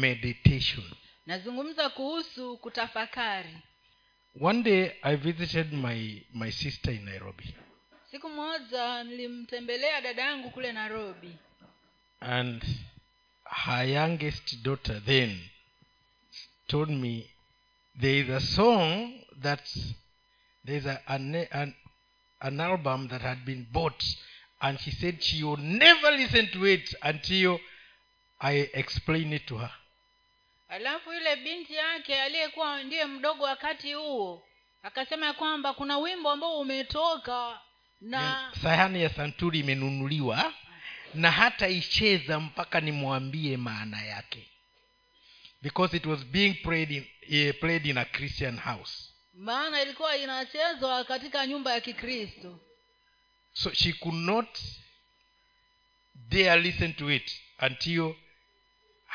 meditation. Nazungumza kuhusu kutafakari. One day i visited my my sister in nairobi. Siku moja nilimtembelea dada yangu kule nairobi. And her youngest daughter then told me there is a song that there is a, an, an, an album that had been bought. And she said she will never listen to it until i explain it to her alafu yule binti yake aliyekuwa ndiye mdogo wakati huo akasema kwamba kuna wimbo ambao umetoka na sahani ya santuri imenunuliwa na hata icheza mpaka nimwambie maana yake. Because it was being played in, eh, played in a christian house. Maana ilikuwa inachezwa katika nyumba ya kikristo. So she could not dare listen to it until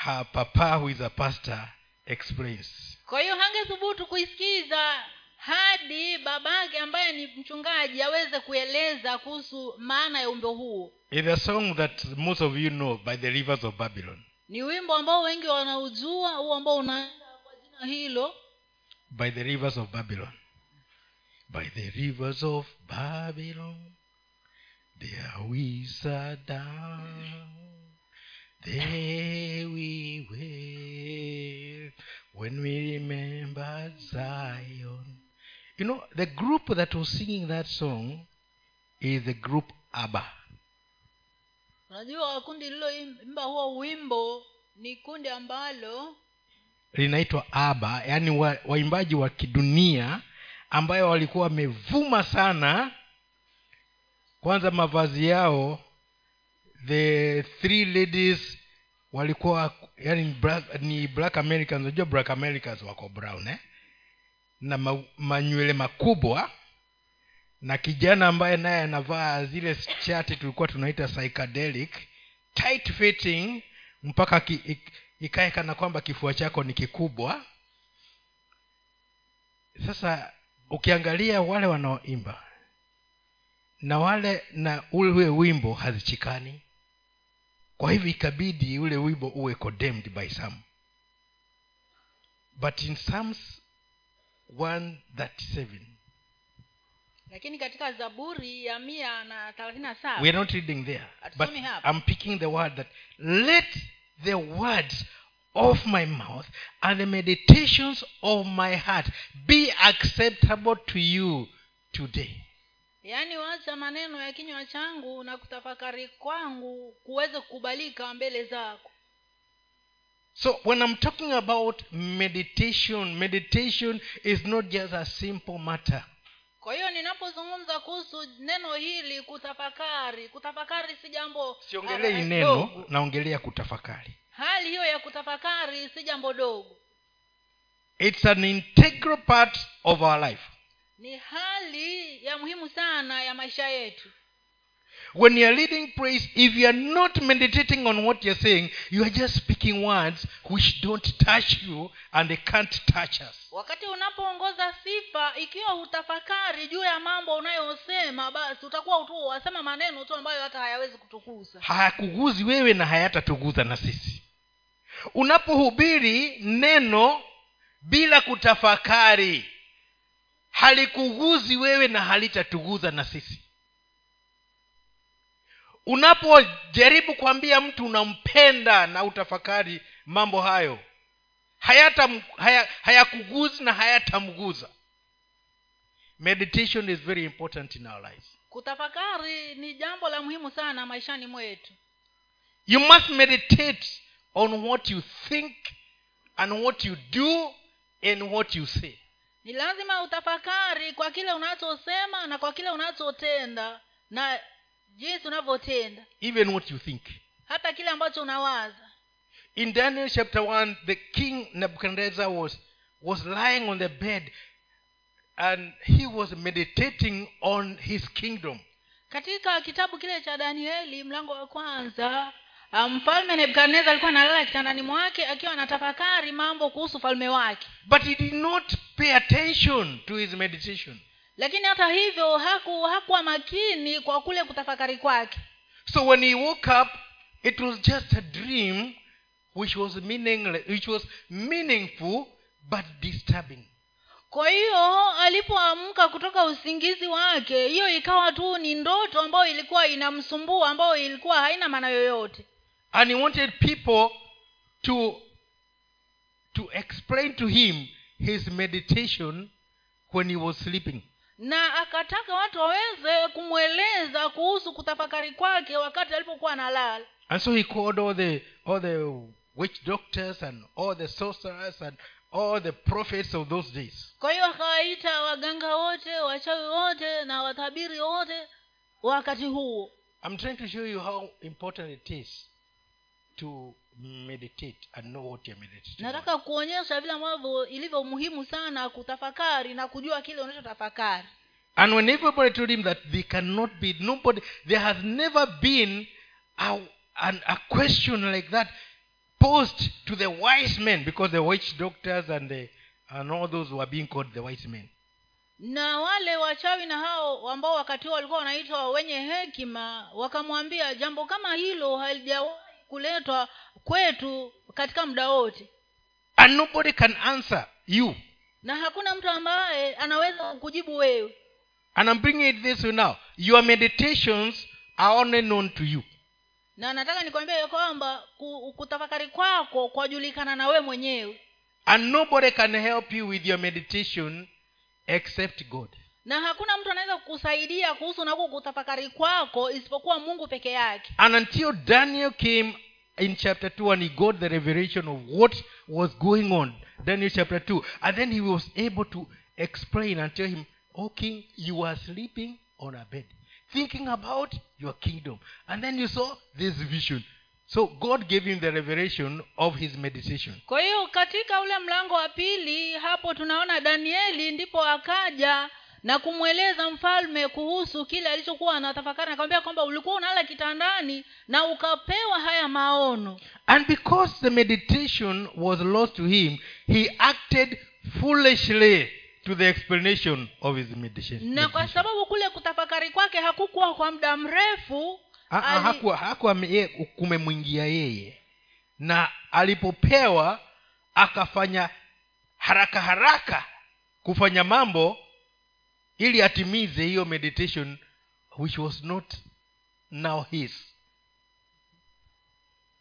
her papa who is a pastor explains. Kwa hiyo hangethubutu kuisikiza hadi babake ambaye ni mchungaji aweze kueleza kuhusu maana ya umbo huo. It's a song that most of you know by the rivers of babylon. Ni wimbo ambao wengi wanaujua huu ambao unaenda kwa jina hilo. By the rivers of babylon. By the rivers of babylon there we sat down there we were when we remembered zion. You know the group that was singing that song is the group abba. Unajua kundi lililoimba huo wimbo ni kundi ambalo linaitwa aba yaani wa- waimbaji wa kidunia ambayo walikuwa wamevuma sana. Kwanza mavazi yao the three ladies walikuwa yani black, ni black americans. Unajua black americans wako brown eh? na ma, manywele makubwa. Na kijana ambaye naye anavaa zile chati tulikuwa tunaita psychedelic tight fitting mpaka ki, ik, ikae kana kwamba kifua chako ni kikubwa. Sasa ukiangalia wale wanaoimba na wale na ule wimbo hazichikani kwa hivyo ikabidi ule wimbo uwe condemned by some. But in psalms 137 lakini katika zaburi ya mia na thelathini na we are not reading there but i'm picking the word that let the words of my mouth and the meditations of my heart be acceptable to you today yaani wacha maneno ya kinywa changu na kutafakari kwangu kuweze kukubalika mbele zako. So when i'm talking about meditation meditation is not just a simple matter. Kwa hiyo ninapozungumza kuhusu neno hili kutafakari kutafakari si jambo siongelei ah, neno naongelea kutafakari. Hali hiyo ya kutafakari si jambo dogo. It's an integral part of our life ni hali ya muhimu sana ya maisha yetu. When you are leading praise if you are not meditating on what you're saying you are just speaking words which don't touch you and they can't touch us. Wakati unapoongoza sifa ikiwa hutafakari juu ya mambo unayosema basi utakuwa tu wasema maneno tu ambayo hata hayawezi kutukuza hayakuguzi wewe na hayatatuguza na sisi. Unapohubiri neno bila kutafakari halikuguzi wewe na halitatuguza na sisi. Unapojaribu kuambia mtu unampenda na utafakari mambo hayo hayata haya, hayakuguzi na hayatamguza. Meditation is very important in our lives. Kutafakari ni jambo la muhimu sana maishani mwetu. You must meditate on what you think and what you do and what you say ni lazima utafakari kwa kile unachosema na kwa kile unachotenda na jinsi unavyotenda. Even what you think. Hata kile ambacho unawaza. In daniel chapter 1 the king nebuchadnezzar was was lying on the bed and he was meditating on his kingdom. Katika kitabu kile cha danieli mlango wa kwanza mfalme nebukadnezar alikuwa analala kitandani mwake akiwa anatafakari mambo kuhusu ufalme wake. But he did not pay attention to his meditation. Lakini hata hivyo haku hakuwa makini kwa kule kutafakari kwake. So when he woke up it was just a dream which was which was meaningful but disturbing. Kwa hiyo alipoamka kutoka usingizi wake hiyo ikawa tu ni ndoto ambayo ilikuwa inamsumbua ambayo ilikuwa haina maana yoyote and he wanted people to to explain to him his meditation when he was sleeping. Na akataka watu waweze kumweleza kuhusu kutafakari kwake wakati alipokuwa analala. And so he called all the all the witch doctors and all the sorcerers and all the prophets of those days. Kwa hiyo akawaita waganga wote wachawi wote na watabiri wote wakati huo. I'm trying to show you how important it is to meditate and know what you're meditating nataka kuonyesha vile ambavyo ilivyo muhimu sana kutafakari na kujua kile unachotafakari. And when everybody told him that they cannot be nobody there has never been a, an, a question like that posed to the wise men because the witch doctors and the and all those who are being called the wise men. Na wale wachawi na hao ambao wakati huo walikuwa wanaitwa wenye hekima wakamwambia jambo kama hilo halijawahi kuletwa kwetu katika muda wote. And nobody can answer you. Na hakuna mtu ambaye anaweza kujibu wewe. And i'm bringing it this way now. Your meditations are only known to you. Na nataka nikwambia ya kwamba kutafakari kwako kwajulikana na wewe mwenyewe. And nobody can help you with your meditation except god na hakuna mtu anaweza kukusaidia kuhusu nako kutafakari kwako isipokuwa mungu peke yake. And until daniel came in chapter 2 and he got the revelation of what was going on daniel chapter 2 and then he was able to explain and tell him oh king you are sleeping on a bed thinking about your kingdom. And then you saw this vision. So god gave him the revelation of his meditation. Kwa hiyo katika ule mlango wa pili hapo tunaona danieli ndipo akaja na kumweleza mfalme kuhusu kile alichokuwa anatafakari akamwambia kwamba ulikuwa unala kitandani na ukapewa haya maono. And because the meditation was lost to him he acted foolishly to the explanation of his meditation. Na kwa sababu kule kutafakari kwake hakukuwa kwa muda mrefu hakuwa kumemwingia yeye. Na alipopewa akafanya haraka haraka kufanya mambo ili atimize hiyo meditation which was not now his.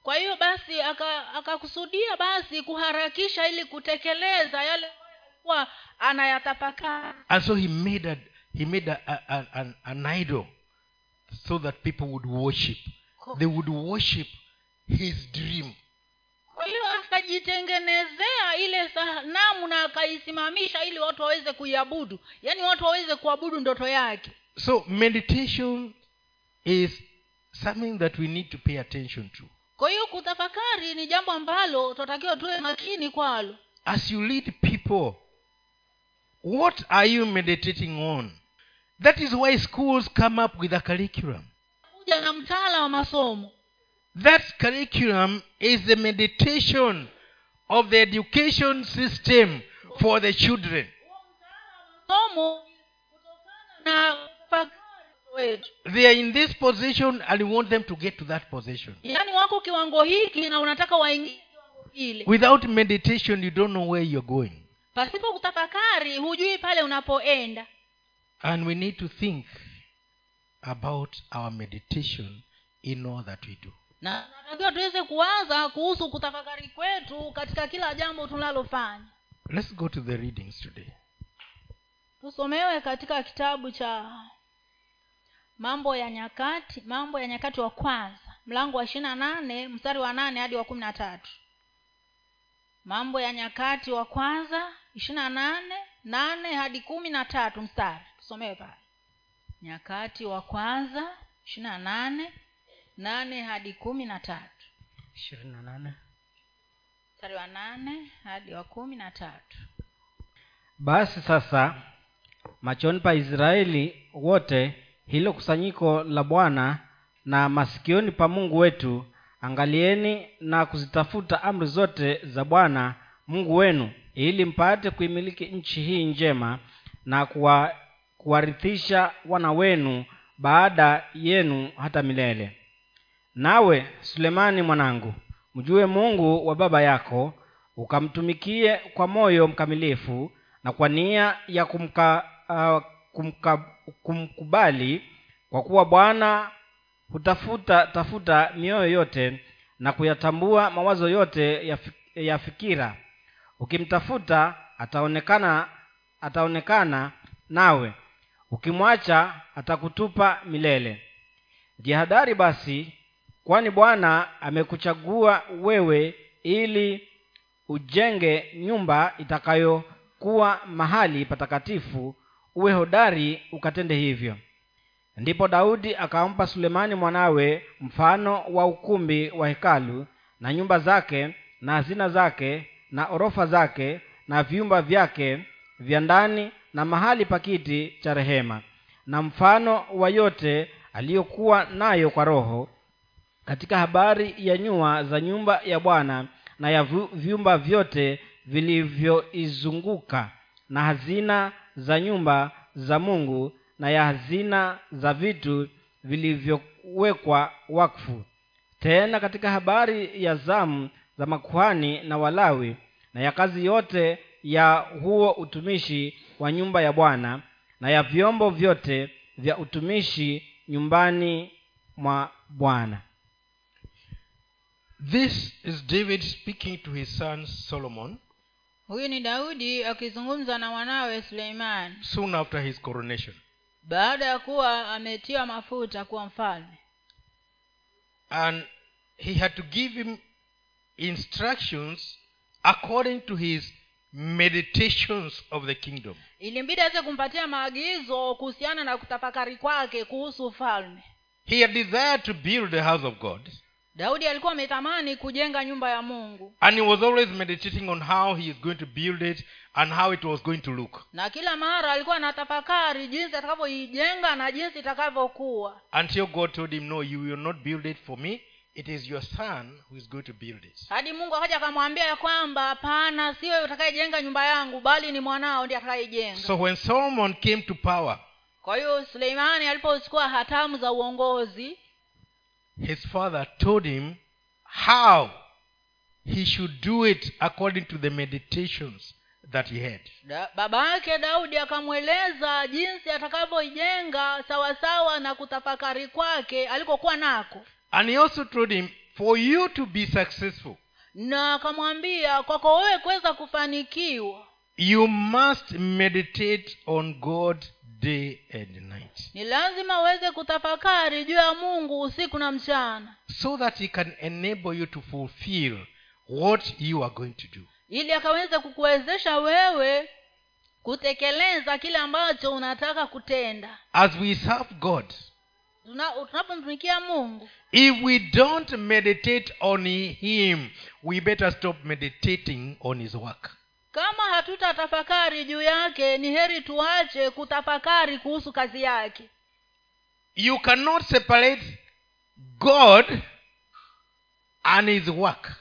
Kwa hiyo basi aka- akakusudia basi kuharakisha ili kutekeleza yale kuwa and so he made a, he made a, a, a, an, an idol so that people would worship. They would worship his dream. Kwa hiyo akajitengenezea ile sanamu na akaisimamisha ili watu waweze kuiabudu. Yaani watu waweze kuabudu ndoto yake. So meditation is something that we need to pay attention to. Kwa hiyo kutafakari ni jambo ambalo tunatakiwa tuwe makini kwalo. As you lead people what are you meditating on? That is why schools come up with a curriculum. Kuja na mtaala wa masomo that curriculum is the meditation of the education system for the children. They are in this position and you want them to get to that position. Yaani without meditation you don't know where you're going. Pasipo kutafakari hujui pale unapoenda. And we need to think about our meditation in all that we do na tunatakiwa tuweze kuwaza kuhusu kutafakari kwetu katika kila jambo tunalofanya. Let's go to the readings today. Tusomewe katika kitabu cha mambo ya nyakati mambo ya nyakati wa kwanza mlango wa ishiri na nane mstari wa nane hadi wa kumi na tatu. Mambo ya nyakati wa kwanza ishirina nane nane hadi kumi na tatu mstari. Tusomewe pale. Nyakati wa kwanza ishirina nane nane hadi kumi na tatu. Ishirini na nane. Mstari wa nane hadi wa kumi na tatu. Basi sasa machoni pa israeli wote hilo kusanyiko la bwana na masikioni pa mungu wetu angalieni na kuzitafuta amri zote za bwana mungu wenu ili mpate kuimiliki nchi hii njema na kuwa, kuwarithisha wana wenu baada yenu hata milele nawe sulemani mwanangu mjue mungu wa baba yako ukamtumikie kwa moyo mkamilifu na kwa nia ya kumka, uh, kumka, kumkubali kwa kuwa bwana hutafuta tafuta mioyo yote na kuyatambua mawazo yote ya, fikira. Ukimtafuta ataonekana ataonekana nawe. Ukimwacha atakutupa milele. Jihadari basi kwani bwana amekuchagua wewe ili ujenge nyumba itakayokuwa mahali patakatifu uwe hodari ukatende hivyo. Ndipo daudi akampa sulemani mwanawe mfano wa ukumbi wa hekalu na nyumba zake na hazina zake na orofa zake na vyumba vyake vya ndani na mahali pa kiti cha rehema na mfano wa yote aliyokuwa nayo kwa roho katika habari ya nyua za nyumba ya bwana na ya vyumba vyote vilivyoizunguka na hazina za nyumba za mungu na ya hazina za vitu vilivyowekwa wakfu. Tena katika habari ya zamu za makuhani na walawi na ya kazi yote ya huo utumishi wa nyumba ya bwana na ya vyombo vyote vya utumishi nyumbani mwa bwana This is David speaking to his son Solomon. Huyu ni daudi akizungumza na mwanawe suleiman. Soon after his coronation. baada ya kuwa ametiwa mafuta kuwa mfalme. And he had to give him instructions according to his meditations of the kingdom. ilimbidi aweze kumpatia maagizo kuhusiana na kutafakari kwake kuhusu ufalme. He had desired to build the house of God, daudi alikuwa ametamani kujenga nyumba ya mungu and he was always meditating on how he is going to build it and how it was going to look. na kila mara alikuwa anatafakari jinsi atakavyoijenga na jinsi itakavyokuwa Until God told him, No, you will not build it for me. It is your son who is going to build it. hadi mungu akaja akamwambia ya kwamba hapana siwe utakayejenga nyumba yangu bali ni mwanao ndiye atakayejenga So when Solomon came to power, kwa hiyo suleimani alipochukua hatamu za uongozi his father told him how he should do it according to the meditations that he had. da, baba yake daudi akamweleza jinsi atakavyoijenga sawasawa na kutafakari kwake alikokuwa nako And he also told him, for you to be successful, na akamwambia kwako wewe kuweza kufanikiwa you must meditate on God day and night ni lazima uweze kutafakari juu ya mungu usiku na mchana so that he can enable you to fulfill what you are going to do. ili akaweze kukuwezesha wewe kutekeleza kile ambacho unataka kutenda As we serve God, tunapomtumikia mungu if we don't meditate on him, we better stop meditating on his work. Kama hatutatafakari juu yake ni heri tuache kutafakari kuhusu kazi yake You cannot separate God and his work.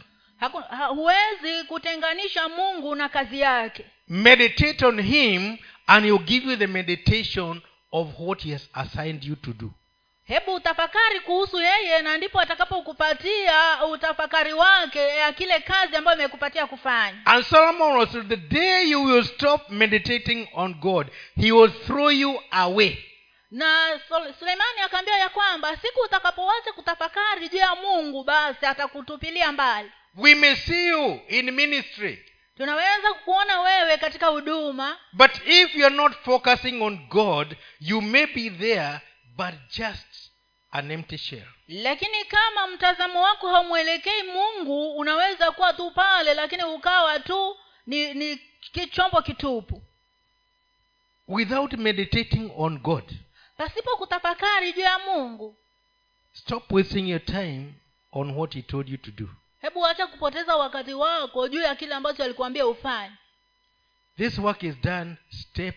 Huwezi kutenganisha mungu na kazi yake Meditate on him and he'll give you the meditation of what he has assigned you to do. Hebu utafakari kuhusu yeye na ndipo atakapokupatia utafakari wake ya kile kazi ambayo imekupatia kufanya. And Solomon was the day you will stop meditating on God, he will throw you away. na suleimani akaambia ya kwamba siku utakapowacha kutafakari juu ya mungu basi atakutupilia mbali. We may see you in ministry, tunaweza kukuona wewe katika huduma. but if you're not focusing on God, you may be there, but just an empty shell. lakini kama mtazamo wako haumwelekei mungu unaweza kuwa tu pale lakini ukawa tu ni ni chombo kitupu Without meditating on God, pasipo kutafakari juu ya mungu stop wasting your time on what he told you to do. hebu acha kupoteza wakati wako juu ya kile ambacho alikuambia ufanye This work is done step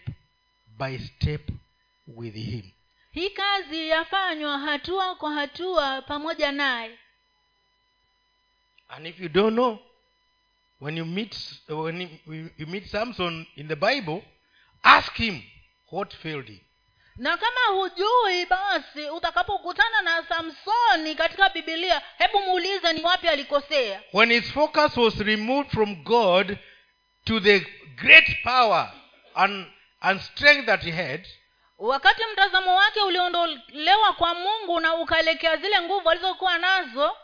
by step with him. Hii kazi yafanywa hatua kwa hatua pamoja naye And if you don't know, when you meet when you, meet Samson in the Bible, ask him what failed him. na kama hujui basi utakapokutana na samsoni katika bibilia hebu muulize ni wapi alikosea when his focus was removed from god to the great power and, and strength that he had wakati mtazamo wake uliondolewa kwa mungu na ukaelekea zile nguvu alizokuwa nazo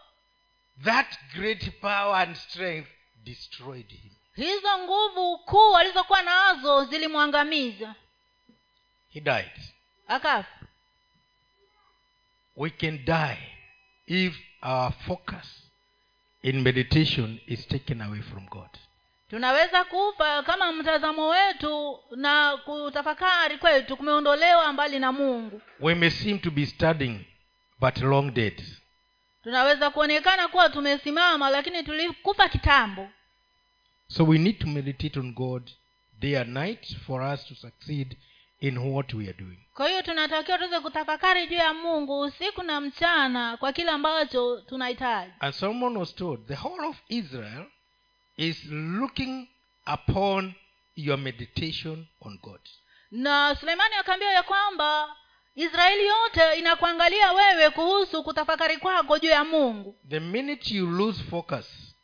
that great power and strength destroyed him. hizo nguvu kuu alizokuwa nazo zilimwangamiza. He died. Akafa. We can die if our focus in meditation is taken away from god tunaweza kufa kama mtazamo wetu na kutafakari kwetu kumeondolewa mbali na mungu. We may seem to be studying but long dead. Tunaweza kuonekana kuwa tumesimama lakini tulikufa kitambo. So we need to meditate on god day and night for us to succeed in what we are doing. Kwa hiyo tunatakiwa tuweze kutafakari juu ya mungu usiku na mchana kwa kile ambacho tunahitaji. And solomon was told the whole of israel is looking upon your meditation on god. Na suleimani akaambiwa ya kwamba israeli yote inakuangalia wewe kuhusu kutafakari kwako juu ya mungu. The minute you lose focus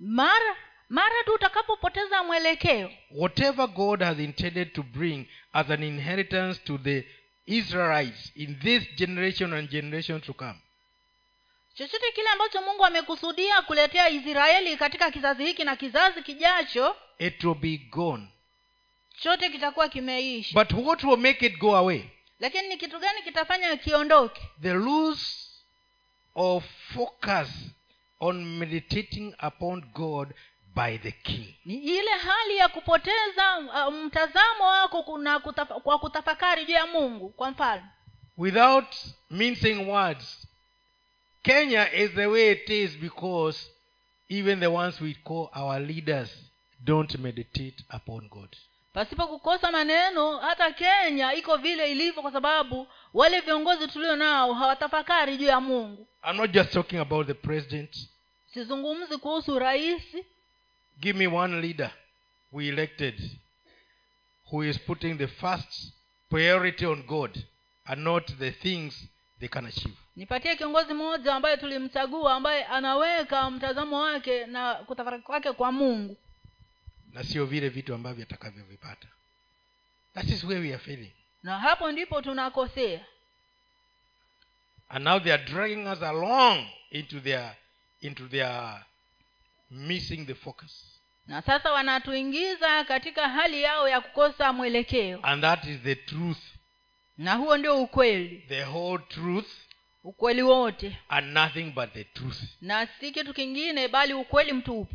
mara mara tu utakapopoteza mwelekeo. whatever god has intended to bring as an inheritance to the israelites in this generation and generation to come chochote kile ambacho mungu amekusudia kuletea israeli katika kizazi hiki na kizazi kijacho it will be gone. chote kitakuwa kimeisha. But what will make it go away? Lakini ni kitu gani kitafanya kiondoke? The loss of focus on meditating upon god by the king. Ni ile hali ya kupoteza uh, mtazamo wako kuna kutafa, kwa kutafakari juu ya mungu kwa mfano. Without mincing words kenya is the way it is because even the ones we call our leaders don't meditate upon god. Pasipo kukosa maneno hata kenya iko vile ilivyo kwa sababu wale viongozi tulio nao hawatafakari juu ya mungu. I'm not just talking about the president. Sizungumzi kuhusu rais. Give me one leader we elected who is putting the first priority on god and not the things they can achieve. Nipatie kiongozi mmoja ambaye tulimchagua ambaye anaweka mtazamo wake na kutafakari kwake kwa mungu. Na sio vile vitu ambavyo atakavyovipata. That is where we are failing na hapo ndipo tunakosea. And now they are dragging us along into their into their missing the focus. Na sasa wanatuingiza katika hali yao ya kukosa mwelekeo. And that is the truth na huo ndio ukweli. The whole truth ukweli wote. and nothing but the truth. Na si kitu kingine bali ukweli mtupu.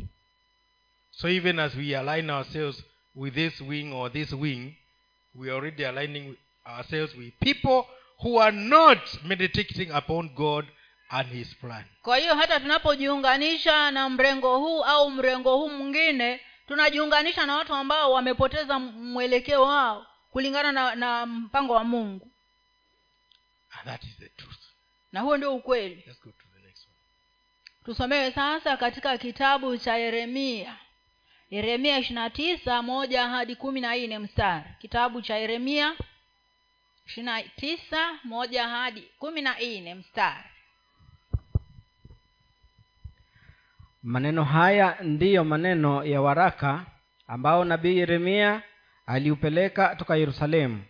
So even as we align ourselves with this wing or this wing we are already aligning ourselves with people who are not meditating upon god and his plan. Kwa hiyo hata tunapojiunganisha na mrengo huu au mrengo huu mwingine tunajiunganisha na watu ambao wamepoteza mwelekeo wao kulingana na, na mpango wa mungu. And that is the truth. Na huo ndio ukweli. Let's go to the next one. Tusomewe sasa katika kitabu cha yeremia. Yeremia ishirina tisa moja hadi kumi na nne mstari. Kitabu cha yeremia ishirina tisa moja hadi kumi na nne mstari. Maneno haya ndiyo maneno ya waraka ambao nabii yeremia aliupeleka toka yerusalemu.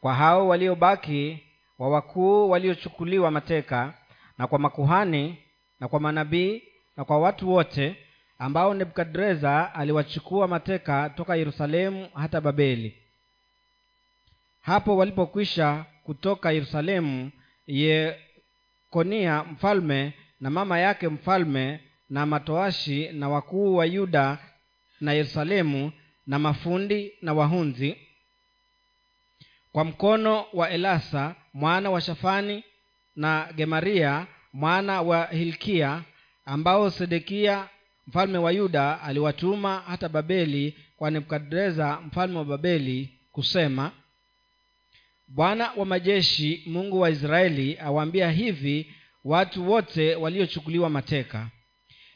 Kwa hao waliobaki wa wakuu waliochukuliwa mateka na kwa makuhani na kwa manabii na kwa watu wote ambao nebukadreza aliwachukua mateka toka yerusalemu hata babeli. Hapo walipokwisha kutoka yerusalemu yekonia mfalme na mama yake mfalme na matoashi na wakuu wa yuda na yerusalemu na mafundi na wahunzi. Kwa mkono wa elasa mwana wa shafani na gemaria mwana wa hilkia ambao sedekia mfalme wa yuda aliwatuma hata babeli kwa nebukadreza mfalme wa babeli kusema bwana wa majeshi mungu wa israeli awaambia hivi watu wote waliochukuliwa mateka.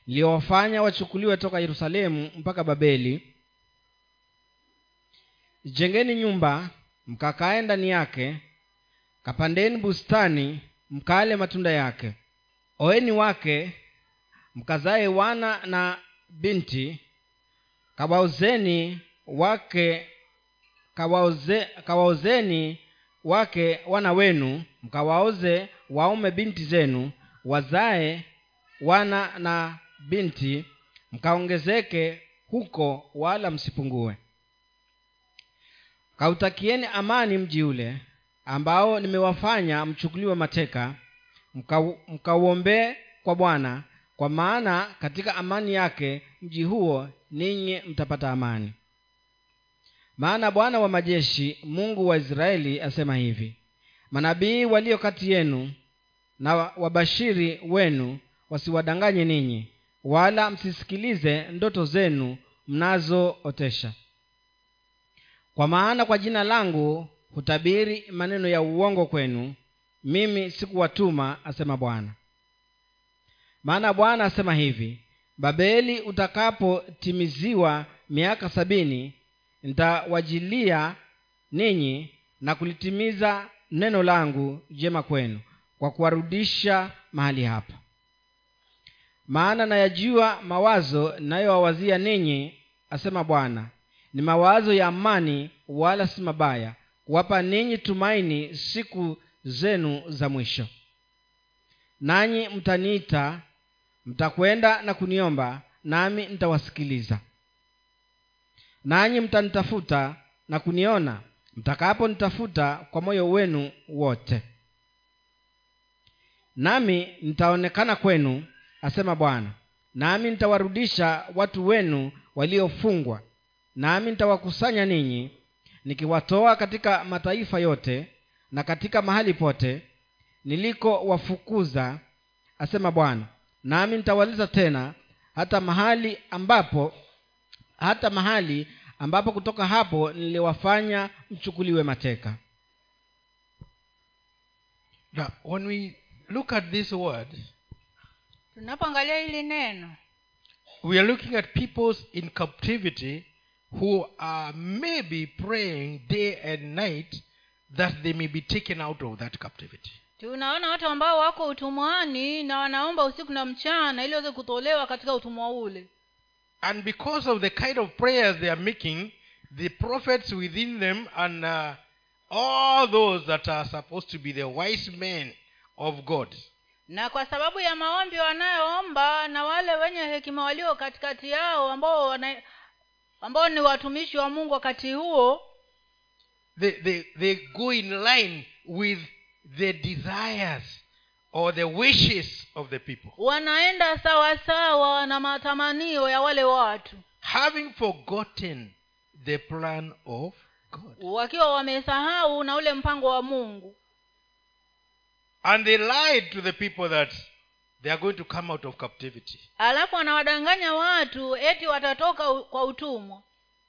Niliowafanya wachukuliwe toka yerusalemu mpaka babeli jengeni nyumba mkakae ndani yake kapandeni bustani mkale matunda yake. Oeni wake mkazae wana na binti kawaozeni wake kawaoze, kawaozeni wake wana wenu mkawaoze waume binti zenu wazae wana na binti mkaongezeke huko wala msipungue kautakieni amani mji ule ambao nimewafanya mchukuliwe mateka mkau- mkauombee kwa bwana kwa maana katika amani yake mji huo ninyi mtapata amani. Maana bwana wa majeshi mungu wa israeli asema hivi manabii walio kati yenu na wabashiri wenu wasiwadanganye ninyi wala msisikilize ndoto zenu mnazootesha kwa maana kwa jina langu hutabiri maneno ya uongo kwenu mimi sikuwatuma asema bwana. Maana bwana asema hivi babeli utakapotimiziwa miaka sabini nitawajilia ninyi na kulitimiza neno langu jema kwenu kwa kuwarudisha mahali hapa. Maana nayajua mawazo nayowawazia ninyi asema bwana ni mawazo ya amani wala si mabaya. Kuwapa ninyi tumaini siku zenu za mwisho. Nanyi mtaniita mtakwenda na kuniomba nami nitawasikiliza. Nanyi mtanitafuta na kuniona mtakaponitafuta kwa moyo wenu wote. Nami nitaonekana kwenu asema bwana. Nami nitawarudisha watu wenu waliofungwa nami nitawakusanya ninyi nikiwatoa katika mataifa yote na katika mahali pote nilikowafukuza asema bwana. Nami nitawaleta tena hata mahali ambapo hata mahali ambapo kutoka hapo niliwafanya mchukuliwe mateka. Now, when we look at this word, tunapoangalia hili neno we are looking at peoples in captivity who are maybe praying day and night that they may be taken out of that captivity. tunaona watu ambao wako utumwani na wanaomba usiku na mchana ili waweze kutolewa katika utumwa ule And because of the kind of prayers they are making, the prophets within them and uh, all those that are supposed to be the wise men of God, na kwa sababu ya maombi wanayoomba na wale wenye hekima walio katikati yao ambao wana, ambao ni watumishi wa mungu wakati huo they, they, they go in line with the desires or the wishes of the people. wanaenda sawa sawa na matamanio ya wale watu having forgotten the plan of God. wakiwa wamesahau na ule mpango wa mungu And they lied to the people that they are going to come out of captivity. alafu anawadanganya watu eti watatoka kwa utumwa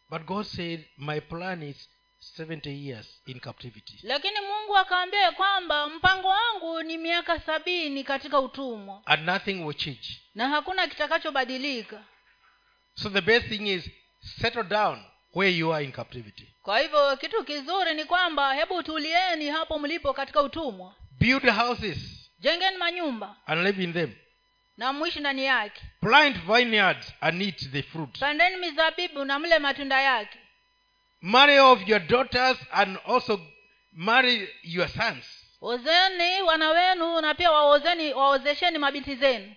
But God said, My plan is 70 years in captivity. lakini mungu akaambia kwamba mpango wangu ni miaka sabini katika utumwa And nothing will change. na hakuna kitakachobadilika So the best thing is settle down where you are in captivity. kwa hivyo kitu kizuri ni kwamba hebu tulieni hapo mlipo katika utumwa Build houses jengeni manyumba and live in them. na mwishi ndani yake Plant vineyards and eat the fruit. pandeni mizabibu na mle matunda yake Marry off your daughters and also marry your sons. ozeni wana wenu na pia waozeni waozesheni mabinti zenu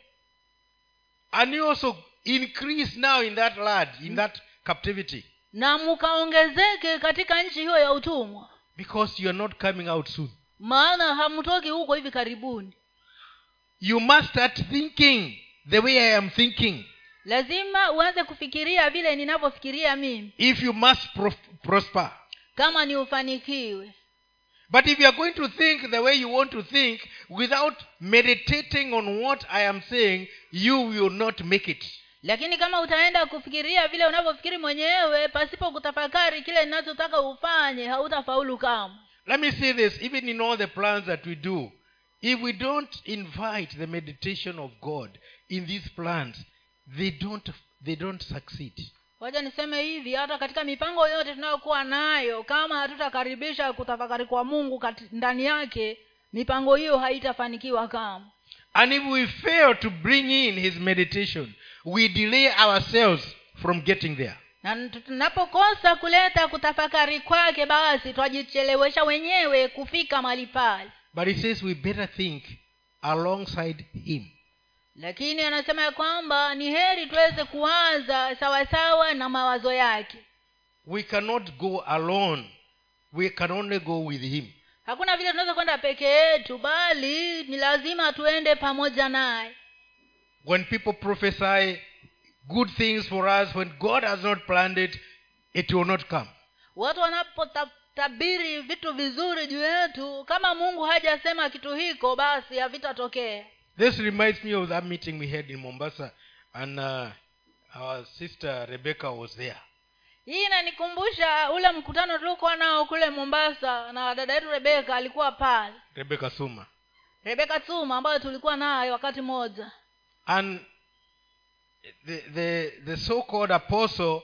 And you also increase now in that land, in that captivity. na mkaongezeke katika nchi hiyo ya utumwa Because you are not coming out soon. Maana hamtoki huko hivi karibuni You must start thinking the way I am thinking. lazima uanze kufikiria vile ninavyofikiria mimi If you must prof- prosper. kama ni ufanikiwe But if you are going to think the way you want to think without meditating on what I am saying, you will not make it. lakini kama utaenda kufikiria vile unavyofikiri mwenyewe pasipo kutafakari kile ninachotaka ufanye hautafaulu kamwe Let me say this even in all the plans that we do, if we don't invite the meditation of God in these plans, they don't they don't succeed. wacha niseme hivi hata katika mipango yote tunayokuwa nayo kama hatutakaribisha kutafakari kwa mungu ndani yake mipango hiyo haitafanikiwa kama And if we fail to bring in his meditation, we delay ourselves from getting there. Na tunapokosa kuleta kutafakari kwake basi twajichelewesha wenyewe kufika mahali pale But he says we better think alongside him. lakini anasema ya kwamba ni heri tuweze kuwaza sawasawa na mawazo yake We cannot go alone. We can only go with him. hakuna vile tunaweza kwenda peke yetu bali ni lazima tuende pamoja naye When people prophesy good things for us, when God has not planned it, it will not come. watu wanapotabiri vitu vizuri juu yetu kama mungu hajasema kitu hiko basi havitatokea This reminds me of that meeting we had in Mombasa, and uh, our sister Rebecca was there. hii inanikumbusha ule mkutano tuliokuwa nao kule mombasa na dada yetu rebeka alikuwa pale rebeka Suma. rebeka suma ambayo tulikuwa naye wakati mmoja And the, the, the so-called apostle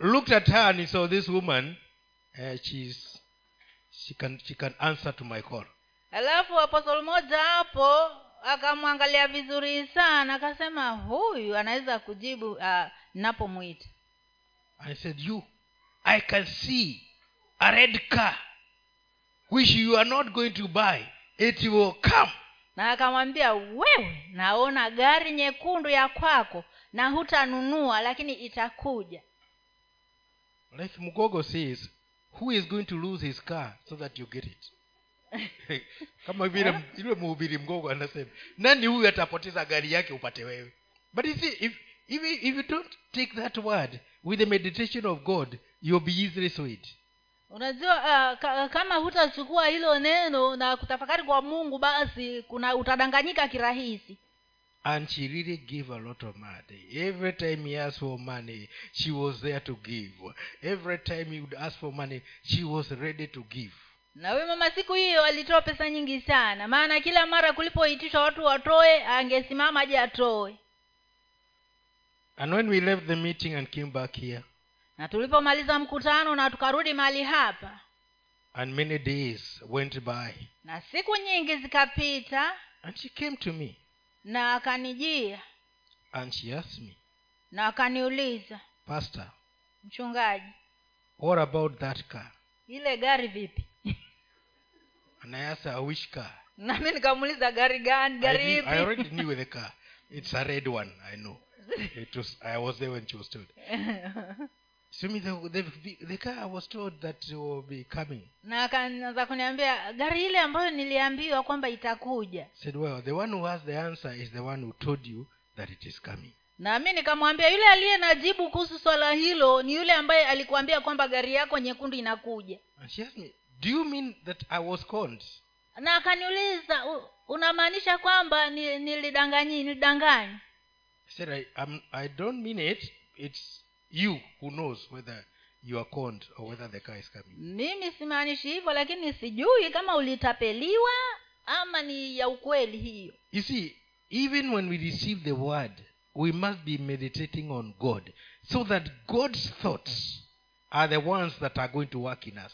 looked at her and he saw this woman, uh, she's, she, can, she can answer to my call. alafu apostol mmoja hapo akamwangalia vizuri sana akasema huyu anaweza kujibu uh, napomwita I said, You, I can see a red car which you are not going to buy. It will come. Na akamwambia wewe naona gari nyekundu ya kwako na hutanunua lakini itakuja. Like mgogo says, who is going to lose his car so that you get it? kama vile yule mhubiri mgogo anasema nani huyu atapoteza gari yake upate wewe? But you see if, if, if you don't take that word with the meditation of god you'll be easily swayed unajua uh, ka, kama hutachukua hilo neno na kutafakari kwa mungu basi kuna utadanganyika kirahisi. And she really gave a lot of money. Every time he asked for money she was there to give. Every time he would ask for money she was ready to give. Na huyu mama siku hiyo alitoa pesa nyingi sana. Maana kila mara kulipoitishwa watu watoe angesimama aje atoe. And when we left the meeting and came back here na tulipomaliza mkutano na tukarudi mahali hapa and many days went by. na siku nyingi zikapita and she came to me. na akanijia. And she asked me na akaniuliza pastor mchungaji what about that car? ile gari vipi? And i asked her which car? Nami nikamuuliza gari gani gari ipi I already knew the car. It's a red one i know. It was i was there when she was told so the, the, the car was told that will be coming. Na akaanza kuniambia gari ile ambayo niliambiwa kwamba itakuja. Said well the one who has the answer is the one who told you that it is coming. Na mi nikamwambia yule aliye na jibu kuhusu swala hilo ni yule ambaye alikuambia kwamba gari yako nyekundu inakuja. And she asked me do you mean that i was conned? Na akaniuliza "U- unamaanisha kwamba ni- nilidanganyi? Nilidanganywa i said I, I'm, i don't mean it. It's you who knows whether you are conned or whether the car is coming. Mimi simaanishi hivyo lakini sijui kama ulitapeliwa ama ni ya ukweli hiyo. You see, even when we receive the word, we must be meditating on God so that God's thoughts are the ones that are going to work in us.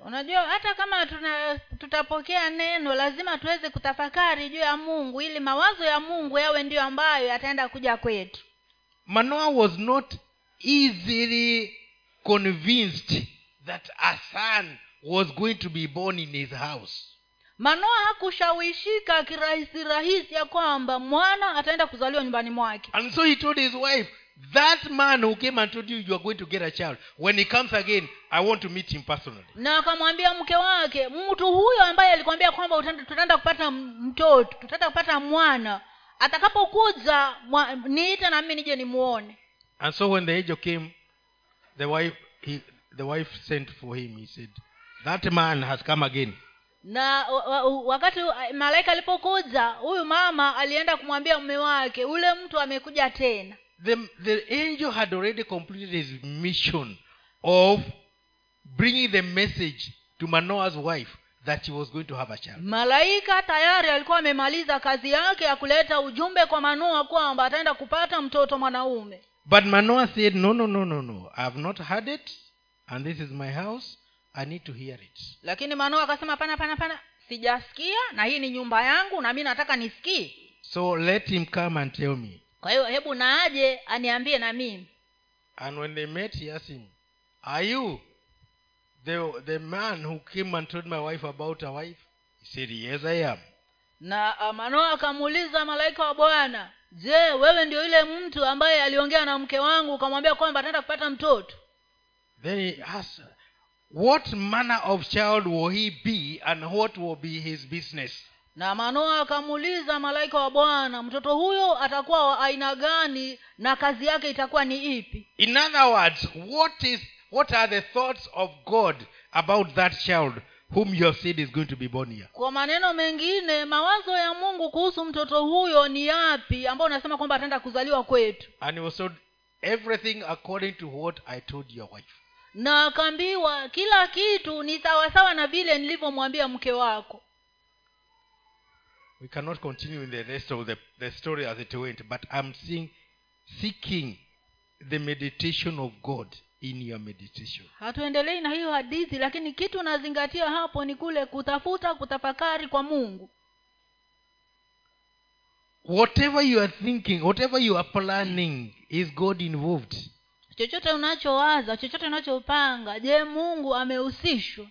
unajua hata kama tuna tutapokea neno lazima tuweze kutafakari juu ya mungu ili mawazo ya mungu yawe ndiyo ambayo yataenda kuja kwetu Manoah was not easily convinced that a son was going to be born in his house. manoa hakushawishika kirahisi rahisi ya kwamba mwana ataenda kuzaliwa nyumbani mwake And so he told his wife, That man who came and told you you are going to get a child, when he comes again, I want to meet him personally. na akamwambia mke wake mtu huyo ambaye alikwambia kwamba tutaenda kupata mtoto tutaenda kupata mwana atakapokuja niite na mimi nije nimuone And so when the angel came, the wife he, the wife sent for him. He said, That man has come again. na wa- wa- wakati malaika alipokuja huyu mama alienda kumwambia mume wake ule mtu amekuja tena The, the angel had already completed his mission of bringing the message to Manoah's wife that he was going to have a child. malaika tayari alikuwa amemaliza kazi yake ya kuleta ujumbe kwa manoa kwamba ataenda kupata mtoto mwanaume. But manoa said no no no no no. I have not heard it and this is my house. I need to hear it. Lakini manoa akasema pana pana pana. Sijasikia na hii ni nyumba yangu na mi nataka nisikie. So let him come and tell me. Kwa hiyo hebu naaje aniambie na mimi. And when they met he asked him are you the, the man who came and told my wife about her wife he said yes i am. Na ah, manoa akamuuliza malaika wa bwana je wewe ndio yule mtu ambaye aliongea na mke wangu ukamwambia kwamba ataenda kupata mtoto? Then he asked what manner of child will he be and what will be his business? Na manoa akamuuliza malaika wa bwana mtoto huyo atakuwa wa aina gani na kazi yake itakuwa ni ipi? In other words what is what are the thoughts of god about that child whom your seed is going to be born here? Kwa maneno mengine mawazo ya mungu kuhusu mtoto huyo ni yapi ambao unasema kwamba ataenda kuzaliwa kwetu? And he was told everything according to what i told your wife. Na akaambiwa kila kitu ni sawasawa na vile nilivyomwambia mke wako. We cannot continue in the rest of the, the story as it went but i'm seeing seeking the meditation of god in your meditation. Hatuendelei na hiyo hadithi lakini kitu unazingatia hapo ni kule kutafuta kutafakari kwa mungu. Whatever you are thinking whatever you are planning is god involved. Chochote unachowaza chochote unachopanga je mungu amehusishwa?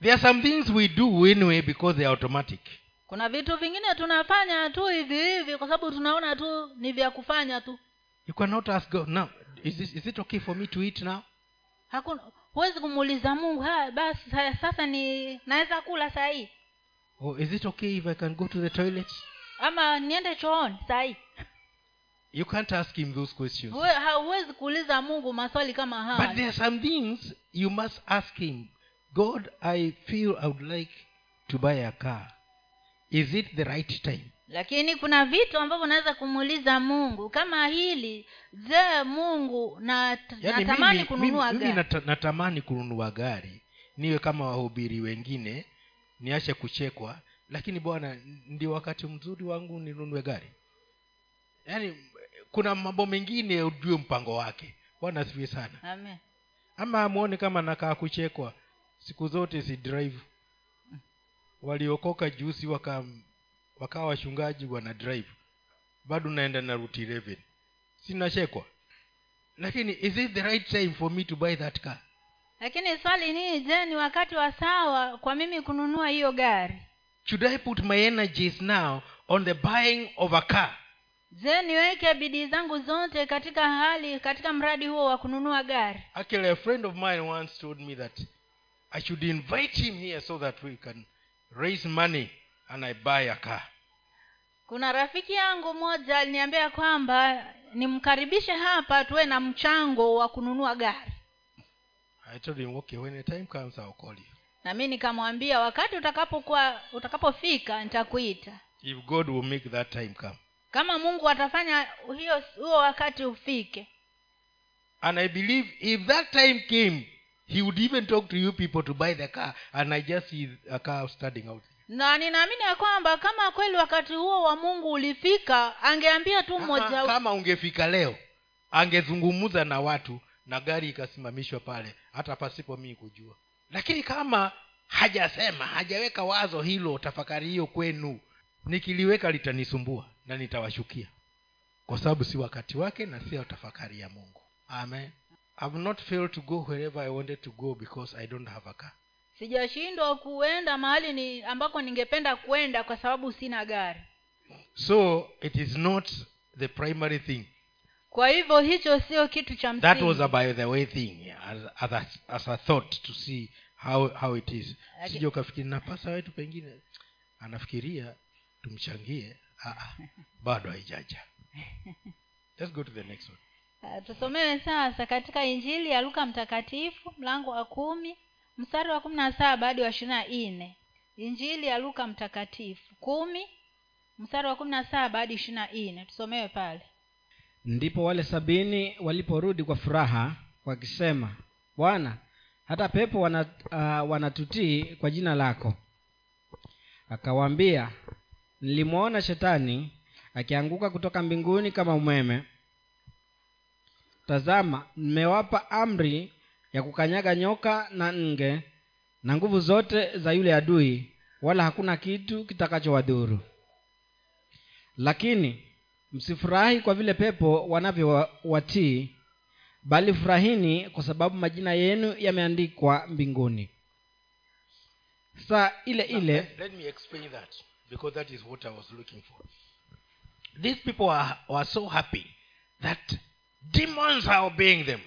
There are some things we do anyway because they are automatic. Kuna vitu vingine tunafanya tu hivi hivi kwa sababu tunaona tu ni vya kufanya tu. You cannot ask god. Now is, this, is it okay for me to eat now? Hakuna huwezi kumuuliza mungu haya basi sasa ni naweza kula saa hii? Or is it okay if i can go to the toilet? Ama niende chooni saa hii? You can't ask him those questions. Hauwezi kuuliza mungu maswali kama but there are some things you must ask him. God i feel i would like to buy a car. Is it the right time lakini kuna vitu ambavyo unaweza kumuuliza mungu. Kama hili je mungu na yani natamani mimi, kununua mimi, mimi gari? nata, natamani kununua gari niwe kama wahubiri wengine niache kuchekwa lakini bwana ndio wakati mzuri wangu ninunue gari. Yaani kuna mambo mengine ujue mpango wake. Bwana asifiwe sana. Amen. ama amwone kama nakaa kuchekwa siku zote si drive. Waliokoka juusi waka wakawa wachungaji wana drive. Bado naenda na route 11 sinachekwa lakini is it the right time for me to buy that car? Lakini swali nii je ni wakati wa sawa kwa mimi kununua hiyo gari? Should i put my energies now on the buying of a car? Je niweke bidii zangu zote katika hali katika mradi huo wa kununua gari? Actually a friend of mine once told me that i should invite him here so that we can raise money and i buy a car. Kuna rafiki yangu mmoja aliniambia kwamba nimkaribishe hapa tuwe na mchango wa kununua gari. I told him okay when the time comes i'll call you. Na mi nikamwambia wakati utakapokuwa utakapofika nitakuita. If god will make that time come. Kama mungu atafanya hiyo huo wakati ufike. And i believe if that time came he would even talk to you people to buy the car and i just see a car standing out na ninaamini ya kwamba kama kweli wakati huo wa mungu ulifika angeambia tu mmoja kama ungefika leo angezungumza na watu na gari ikasimamishwa pale hata pasipo mii kujua. Lakini kama hajasema hajaweka wazo hilo tafakari hiyo kwenu. Nikiliweka litanisumbua na nitawashukia. Kwa sababu si wakati wake na sio tafakari ya mungu. Amen. I've not failed to go wherever i wanted to go because i don't have a car sijashindwa kuenda mahali ni ambako ningependa kwenda kwa sababu sina gari. So it is not the primary thing. Kwa hivyo hicho sio kitu cha that was a by the way thing as, as, a, as a thought to see how how it is. Sija ukafikiri napasa wetu pengine. Anafikiria tumchangie. Ah, ah, bado haijaja. Let's go to the next one. Ah, tusomewe sasa katika injili ya luka mtakatifu mlango wa kumi mstari wa kumi na saba hadi wa ishirini nne. Injili ya luka mtakatifu. Kumi. Mstari wa kumi na saba hadi ishirini nne. Tusomewe pale. Ndipo wale sabini waliporudi kwa furaha wakisema bwana hata pepo wana, uh, wanatutii kwa jina lako. Akawaambia nilimwona shetani akianguka kutoka mbinguni kama umeme. Tazama mmewapa amri ya kukanyaga nyoka na nge na nguvu zote za yule adui wala hakuna kitu kitakachowadhuru lakini msifurahi kwa vile pepo wanavyowatii bali furahini kwa sababu majina yenu yameandikwa mbinguni saa ile ile let, let me explain that because that is what I was looking for. These people are, are so happy that demons are obeying them.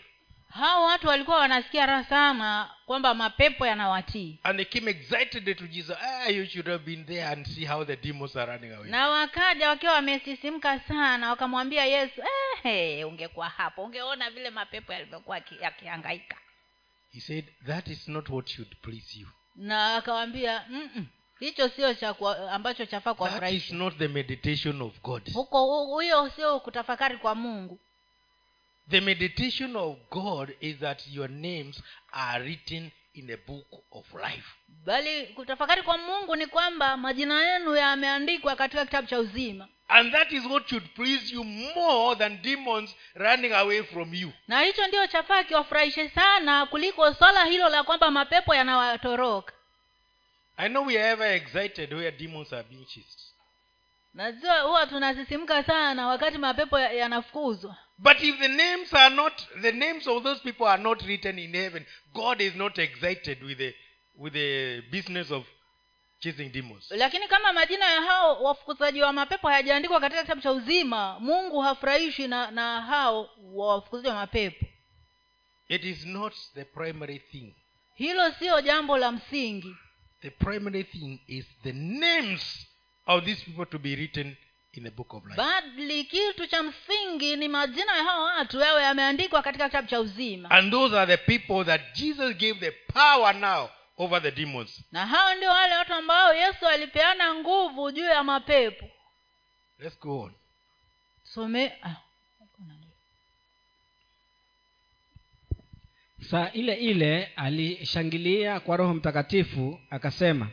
Hao watu walikuwa wanasikia raha sana kwamba mapepo yanawatii And they came excited to Jesus. Ah, you should have been there and see how the demons are running away. na wakaja wakiwa wamesisimka sana wakamwambia yesu ehe ungekuwa hapo ungeona vile mapepo yalivyokuwa yaki- yakihangaika He said, That is not what should please you. na akawambia hicho sio cha ambacho chafaa That is not the meditation of God. huko huyo sio kutafakari kwa mungu The meditation of God is that your names are written in the book of life. bali kutafakari kwa mungu ni kwamba majina yenu yameandikwa katika kitabu cha uzima And that is what should please you more than demons running away from you. na hicho ndio chafaa kiwafurahishe sana kuliko swala hilo la kwamba mapepo yanawatoroka I know we are ever excited where demons are being chased. najua huwa tunasisimka sana wakati mapepo ya- yanafukuzwa But if the names are not, the names of those people are not written in heaven, God is not excited with the, with the business of chasing demons. lakini kama majina ya hao wafukuzaji wa mapepo hayajaandikwa katika kitabu cha uzima mungu hafurahishi na, na hao wafukuzaji wa mapepo It is not the primary thing. hilo sio jambo la msingi The primary thing is the names of these people to be written in the book of life. bali kitu cha msingi ni majina ya hawa watu yawe yameandikwa katika kitabu cha uzima And those are the people that Jesus gave the power now over the demons. na hao ndio wale watu ambao yesu alipeana nguvu juu ya mapepo Let's go on. some ah. saa ile ile alishangilia kwa roho mtakatifu akasema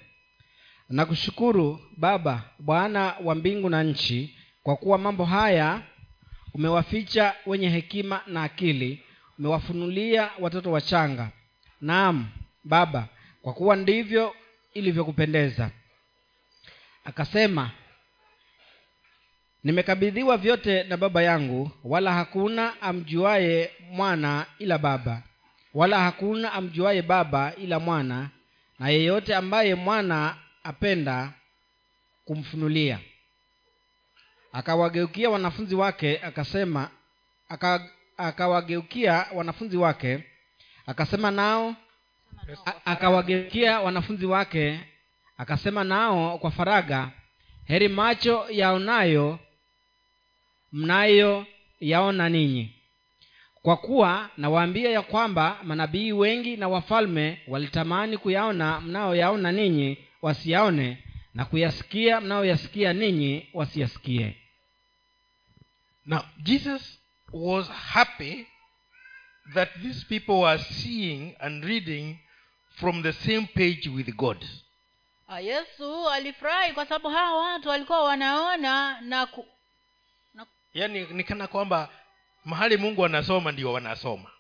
nakushukuru baba bwana wa mbingu na nchi kwa kuwa mambo haya umewaficha wenye hekima na akili umewafunulia watoto wachanga. Naam baba kwa kuwa ndivyo ilivyokupendeza. Akasema nimekabidhiwa vyote na baba yangu wala hakuna amjuaye mwana ila baba. Wala hakuna amjuaye baba ila mwana na yeyote ambaye mwana apenda kumfunulia. Akawageukia wanafunzi wake akasema aka, akawageukia wanafunzi wake akasema nao akawageukia wanafunzi wake akasema nao kwa faraga heri macho yaonayo mnayo yaona ninyi. Kwa kuwa nawaambia ya kwamba manabii wengi na wafalme walitamani kuyaona mnayoyaona ninyi wasiyaone na kuyasikia mnayoyasikia ninyi wasiyasikie. Now, Jesus was happy that these people were seeing and reading from the same page with God. Ah, yesu alifurahi kwa sababu hawa watu walikuwa wanaona na ku, yaani nikana kwamba mahali mungu anasoma ndio wanasoma.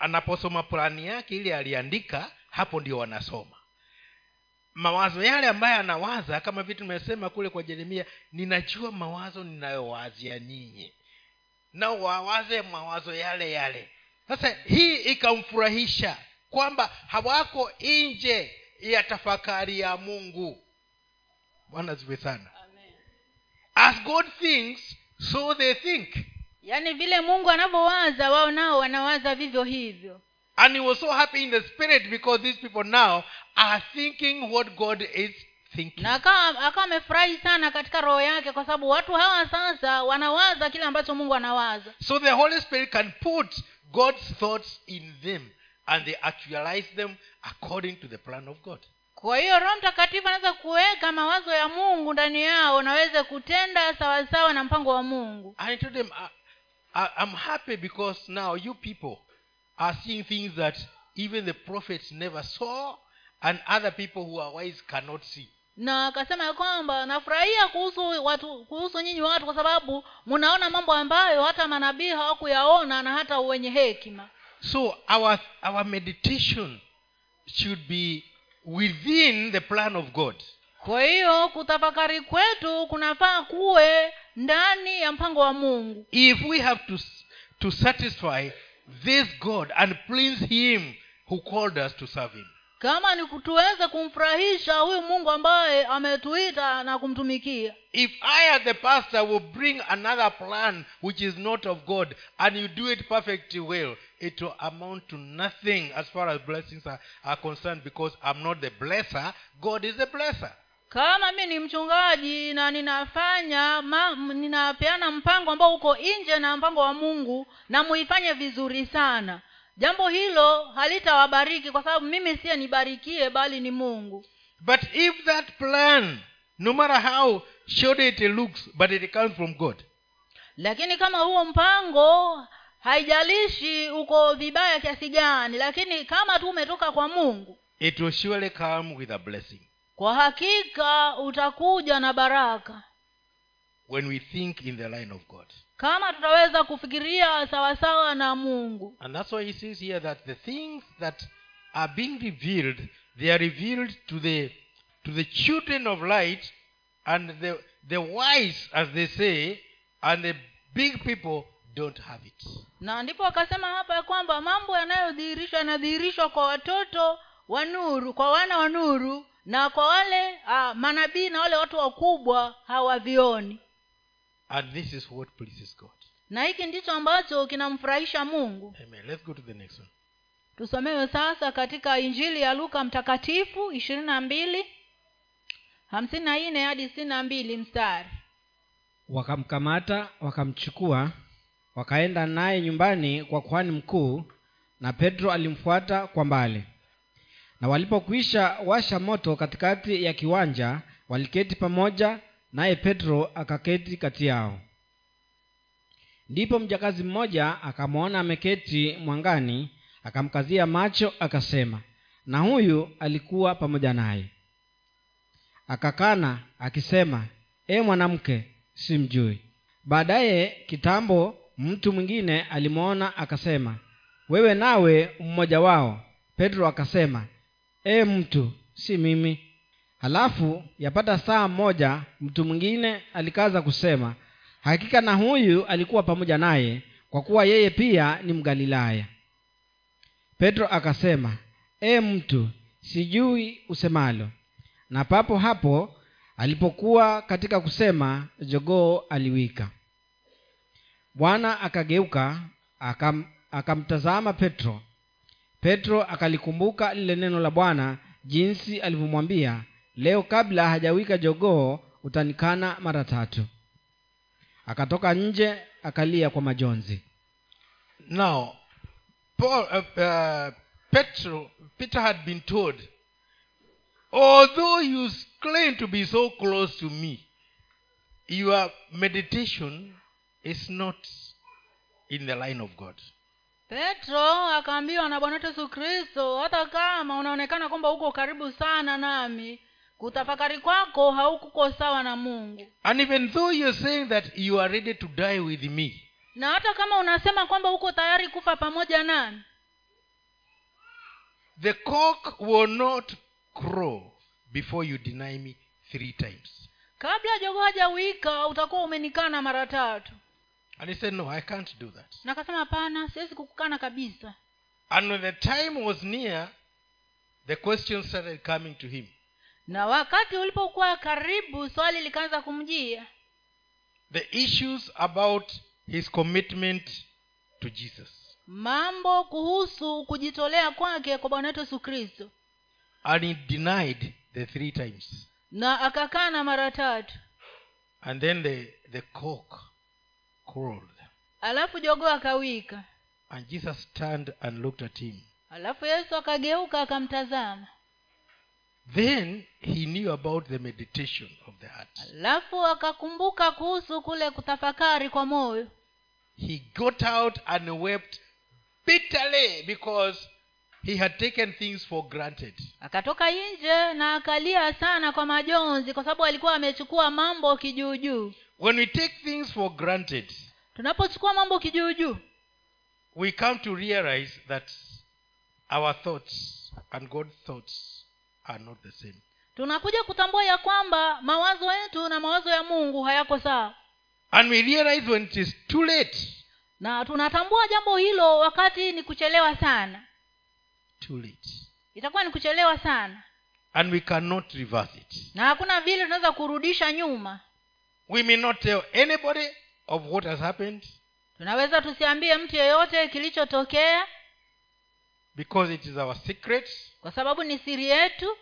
Anaposoma plani yake ili aliandika hapo ndio wanasoma mawazo yale ambayo anawaza kama vitu tumesema kule kwa jeremia ninajua mawazo ninayowazia ninyi. Nao wawaze mawazo yale yale. Sasa hii ikamfurahisha kwamba hawako nje ya tafakari ya mungu. Bwana ziwe sana. As god thinks so they think. Yaani vile mungu anavyowaza wao nao wanawaza vivyo hivyo and he was so happy in the spirit because these people now are thinking what god is thinking. Na akawa akawa amefurahi sana katika roho yake kwa sababu watu hawa sasa wanawaza kile ambacho mungu anawaza. So the holy spirit can put god's thoughts in them and they actualize them according to the plan of god. Kwa hiyo roho mtakatifu anaweza kuweka mawazo ya mungu ndani yao naweze kutenda sawasawa na mpango wa mungu. I told them I, I, i'm happy because now you people are seeing things that even the prophets never saw and other people who are wise cannot see. Na akasema ya kwamba nafurahia kuhusu watu kuhusu nyinyi watu kwa sababu mnaona mambo ambayo hata manabii hawakuyaona na hata wenye hekima. So our our meditation should be within the plan of God. kwa hiyo kutafakari kwetu kunafaa kuwe ndani ya mpango wa mungu. If we have to to satisfy this God and please him who called us to serve him. kama ni tuweze kumfurahisha huyu mungu ambaye ametuita na kumtumikia If I as the pastor will bring another plan which is not of God and you do it perfectly well, it will amount to nothing as far as blessings are, are concerned because I'm not the blesser, God is the blesser. Kama mi ni mchungaji na ninafanya ma, ninapeana mpango ambao uko nje na mpango wa mungu na muifanye vizuri sana. Jambo hilo halitawabariki kwa sababu mimi siye nibarikie bali ni mungu. But if that plan, no matter how short it looks, but it comes from God, lakini kama huo mpango haijalishi uko vibaya kiasi gani lakini kama tu umetoka kwa mungu it will surely come with a blessing kwa hakika utakuja na baraka when we think in the line of God. kama tutaweza kufikiria sawasawa na mungu And that's why he says here that the things that are being revealed, they are revealed to the to the children of light and the the wise, as they say, and the big people don't have it. na ndipo akasema hapa ya kwamba mambo yanayodhihirishwa yanadhihirishwa kwa watoto wa nuru kwa wana wa nuru na kwa wale uh, manabii na wale watu wakubwa hawavioni And this is what pleases God. na hiki ndicho ambacho kinamfurahisha mungu Amen. Let's go to the next one. tusomewe sasa katika injili ya luka mtakatifu ishirini na mbili hamsini na nne hadi sitini na mbili mstari wakamkamata wakamchukua wakaenda naye nyumbani kwa kwani mkuu na petro alimfuata kwa mbali na walipokwisha washa moto katikati ya kiwanja waliketi pamoja naye petro akaketi kati yao. Ndipo mjakazi mmoja akamwona ameketi mwangani akamkazia macho akasema na huyu alikuwa pamoja naye. Akakana akisema e mwanamke simjui. Baadaye kitambo mtu mwingine alimwona akasema wewe nawe mmoja wao. Petro akasema e mtu si mimi. Halafu yapata saa moja mtu mwingine alikaza kusema hakika na huyu alikuwa pamoja naye kwa kuwa yeye pia ni mgalilaya. Petro akasema e mtu sijui usemalo. Na papo hapo alipokuwa katika kusema jogoo aliwika. Bwana akageuka akam, akamtazama petro petro akalikumbuka lile neno la bwana jinsi alivyomwambia leo kabla hajawika jogoo utanikana mara tatu akatoka nje akalia kwa majonzi Now, Paul, uh, uh, Petro, Peter had been told, although you claim to be so close to me, your meditation is not in the line of God. Petro akaambiwa na bwana wetu yesu kristo hata kama unaonekana kwamba uko karibu sana nami kutafakari kwako haukuko sawa na mungu And even though you're saying that you are ready to die with me, na hata kama unasema kwamba uko tayari kufa pamoja nami the cock will not crow before you deny me three times. kabla jogo hajawika utakuwa umenikana mara tatu And he said, No, I can't do that. na akasema hapana siwezi kukukana kabisa And when the time was near, the question started coming to him. na wakati ulipokuwa karibu swali likaanza kumjia The issues about his commitment to Jesus. mambo kuhusu kujitolea kwake kwa bwana wetu yesu kristo And he denied the three times. na akakana mara tatu And then the, the cock crowed. alafu jogoo akawika And Jesus turned and looked at him. alafu yesu akageuka akamtazama Then he knew about the meditation of the heart. alafu akakumbuka kuhusu kule kutafakari kwa moyo He got out and wept bitterly because he had taken things for granted akatoka nje na akalia sana kwa majonzi kwa sababu alikuwa amechukua mambo kijuujuu when we take things for granted tunapochukua mambo kijuujuu we come to realize that our thoughts and god's thoughts are not the same. tunakuja kutambua ya kwamba mawazo yetu na mawazo ya mungu hayako sawa. And we realize when it is too late na tunatambua jambo hilo wakati ni kuchelewa sana. too late. Itakuwa ni kuchelewa sana. And we cannot reverse it. Na hakuna vile tunaweza kurudisha nyuma we may not tell anybody of what has happened tunaweza tusiambie mtu yeyote kilichotokea because it is our secret kwa sababu ni siri yetu.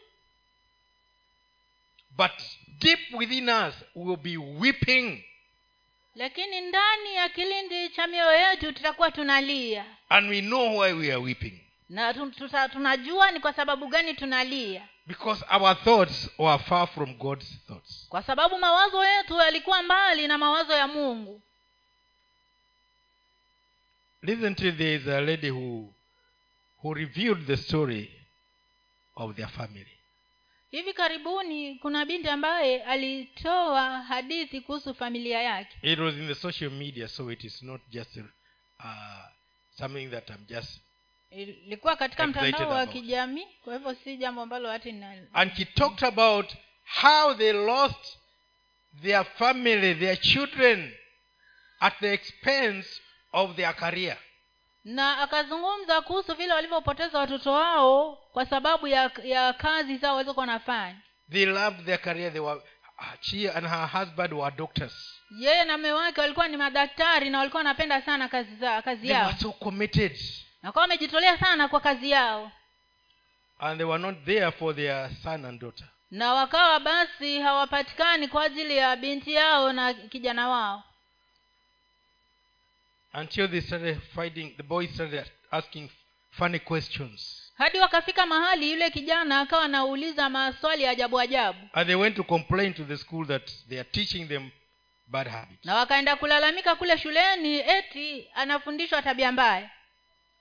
but deep within us we will be weeping. Lakini ndani ya kilindi cha mioyo yetu tutakuwa tunalia. And we know why we are weeping. Na tunajua ni kwa sababu gani tunalia because our thoughts were far from god's thoughts. Kwa sababu mawazo yetu yalikuwa mbali na mawazo ya mungu. Recently there is a lady who who revealed the story of their family. Hivi karibuni kuna binti ambaye alitoa hadithi kuhusu familia yake. It was in the social media so it is not just uh, something that i'm just ilikuwa katika mtandao wa kijamii kwa hivyo si jambo ambalo hati na and she talked about how they lost their family their children at the expense of their career. Na akazungumza kuhusu vile walivyopoteza watoto wao kwa sababu ya ya kazi zao walizokuwa wanafanya. They loved their career. They were she and her husband were doctors. Yeye na mme wake walikuwa ni madaktari na walikuwa wanapenda sana kazi za kazi they were so committed na wakawa wamejitolea sana kwa kazi yao. And they were not there for their son and daughter. Na wakawa basi hawapatikani kwa ajili ya binti yao na kijana wao. Until they started fighting the boys started asking funny questions. Hadi wakafika mahali yule kijana akawa anauliza maswali ya ajabu ajabu. And they went to complain to the school that they are teaching them bad habits. Na wakaenda kulalamika kule shuleni eti anafundishwa tabia mbaya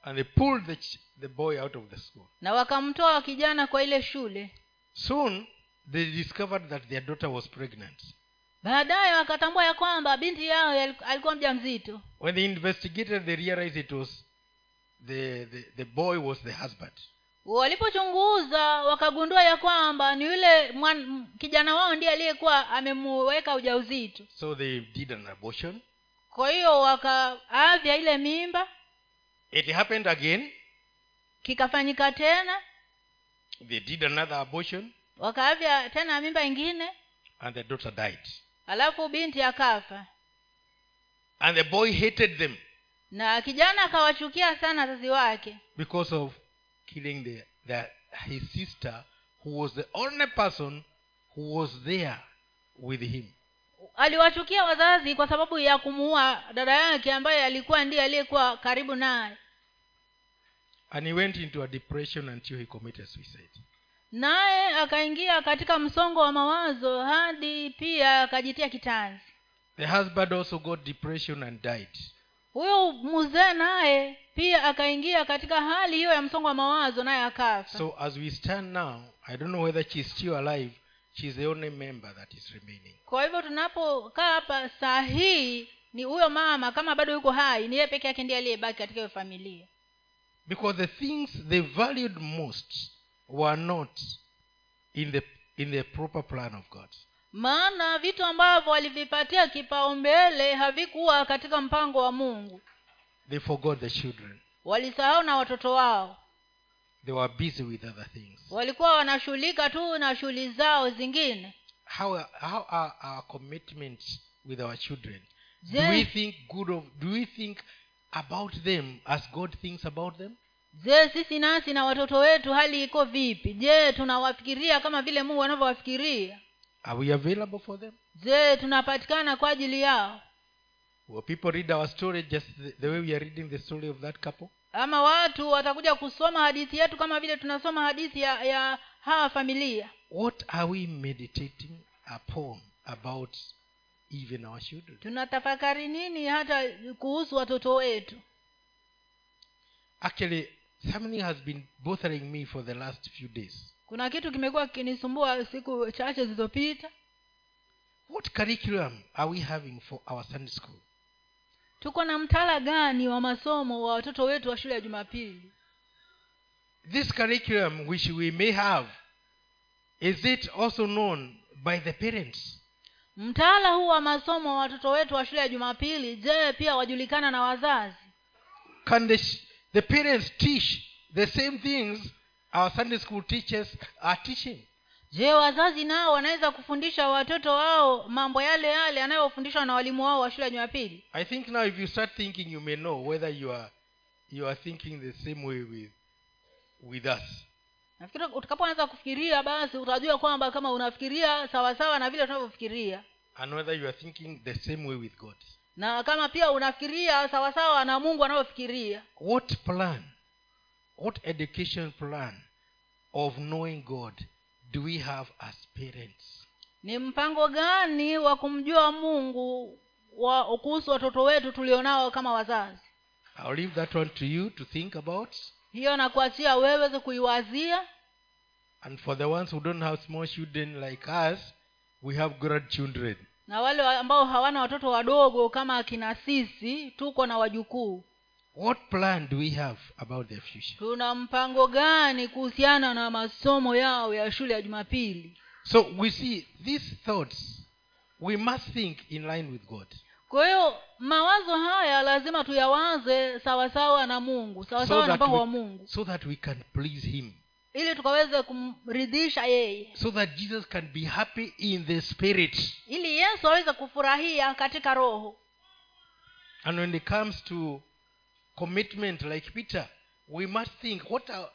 and they pulled the, the boy out of the school. Na wakamtoa kijana kwa ile shule. Soon they discovered that their daughter was pregnant. Baadaye wakatambua ya kwamba binti yao alikuwa mja mzito when they investigated they realized it was the, the, the boy was the husband. Walipochunguza wakagundua ya kwamba ni yule kijana wao ndiye aliyekuwa amemuweka ujauzito. So they did an abortion. Kwa hiyo wakaavya ile mimba it happened again. Kikafanyika tena. They did another abortion. Wakaavya tena mimba ingine. And the daughter died. Alafu binti akafa. And the boy hated them. Na kijana akawachukia sana wazazi wake. Because of killing the, the, his sister who was the only person who was there with him aliwachukia wazazi kwa sababu ya kumuua dada yake ambaye alikuwa ndiye aliyekuwa karibu naye. And he went into a depression until he committed suicide. Naye akaingia katika msongo wa mawazo hadi pia akajitia kitanzi. The husband also got depression and died. Huyo mzee naye pia akaingia katika hali hiyo ya msongo wa mawazo naye akafa. So as we stand now i don't know whether she's still alive she's the only member that is remaining. Kwa hivyo tunapokaa hapa saa hii ni huyo mama kama bado yuko hai ni yeye peke yake ndiye aliyebaki katika hiyo familia. Because the things they valued most were not in the in the proper plan of god. Maana vitu ambavyo walivipatia kipaumbele havikuwa katika mpango wa mungu. They forgot the children. Walisahau na watoto wao they were busy with other things. Walikuwa wanashughulika tu na shughuli zao zingine. How how are our commitments with our children? Je- do we think good of do we think about them as god thinks about them? Je sisi nasi na watoto wetu hali iko vipi? Je tunawafikiria kama vile mungu anavyowafikiria? Are we available for them? Je tunapatikana kwa ajili yao? Will people read our story just the, the way we are reading the story of that couple ama watu watakuja kusoma hadithi yetu kama vile tunasoma hadithi ya, ya hawa familia what are we meditating upon about even our children tunatafakari nini hata kuhusu watoto wetu actually something has been bothering me for the last few days. kuna kitu kimekuwa kinisumbua siku chache zilizopita What curriculum are we having for our Sunday school? Tuko na mtaala gani wa masomo wa watoto wetu wa shule ya jumapili This curriculum which we may have, is it also known by the parents? mtaala huu wa masomo wa watoto wetu wa shule ya jumapili je pia wajulikana na wazazi Can the, the parents teach the same things our Sunday school teachers are teaching? Je wazazi nao wanaweza kufundisha watoto wao mambo yale yale yanayofundishwa na walimu wao wa shule ya jumapili I think now if you start thinking, you may know whether you are you are thinking the same way with with us. nafikiri utakapoanza kufikiria basi utajua kwamba kama unafikiria sawasawa na vile tunavyofikiria and whether you are thinking the same way with God. na kama pia unafikiria sawasawa na mungu anavyofikiria What plan, what education plan of knowing God do we have as parents? ni mpango gani wa kumjua mungu wa kuhusu watoto wetu tulionao kama wazazi I'll leave that one to you to think about. hiyo nakuachia wewe kuiwazia And for the ones who don't have small children like us, we have grandchildren. na wale ambao hawana watoto wadogo kama akina sisi tuko na wajukuu What plan do we have about their future? tuna mpango gani kuhusiana na masomo yao ya shule ya jumapili So we see these thoughts, we must think in line with God. kwa hiyo mawazo haya lazima tuyawaze sawasawa na mungu sawasawa So na mpango wa mungu So that we can please Him. ili tukaweze kumridhisha yeye So that Jesus can be happy in the Spirit. ili yesu aweze kufurahia katika roho And when it comes to commitment, like Peter, we must think: what are,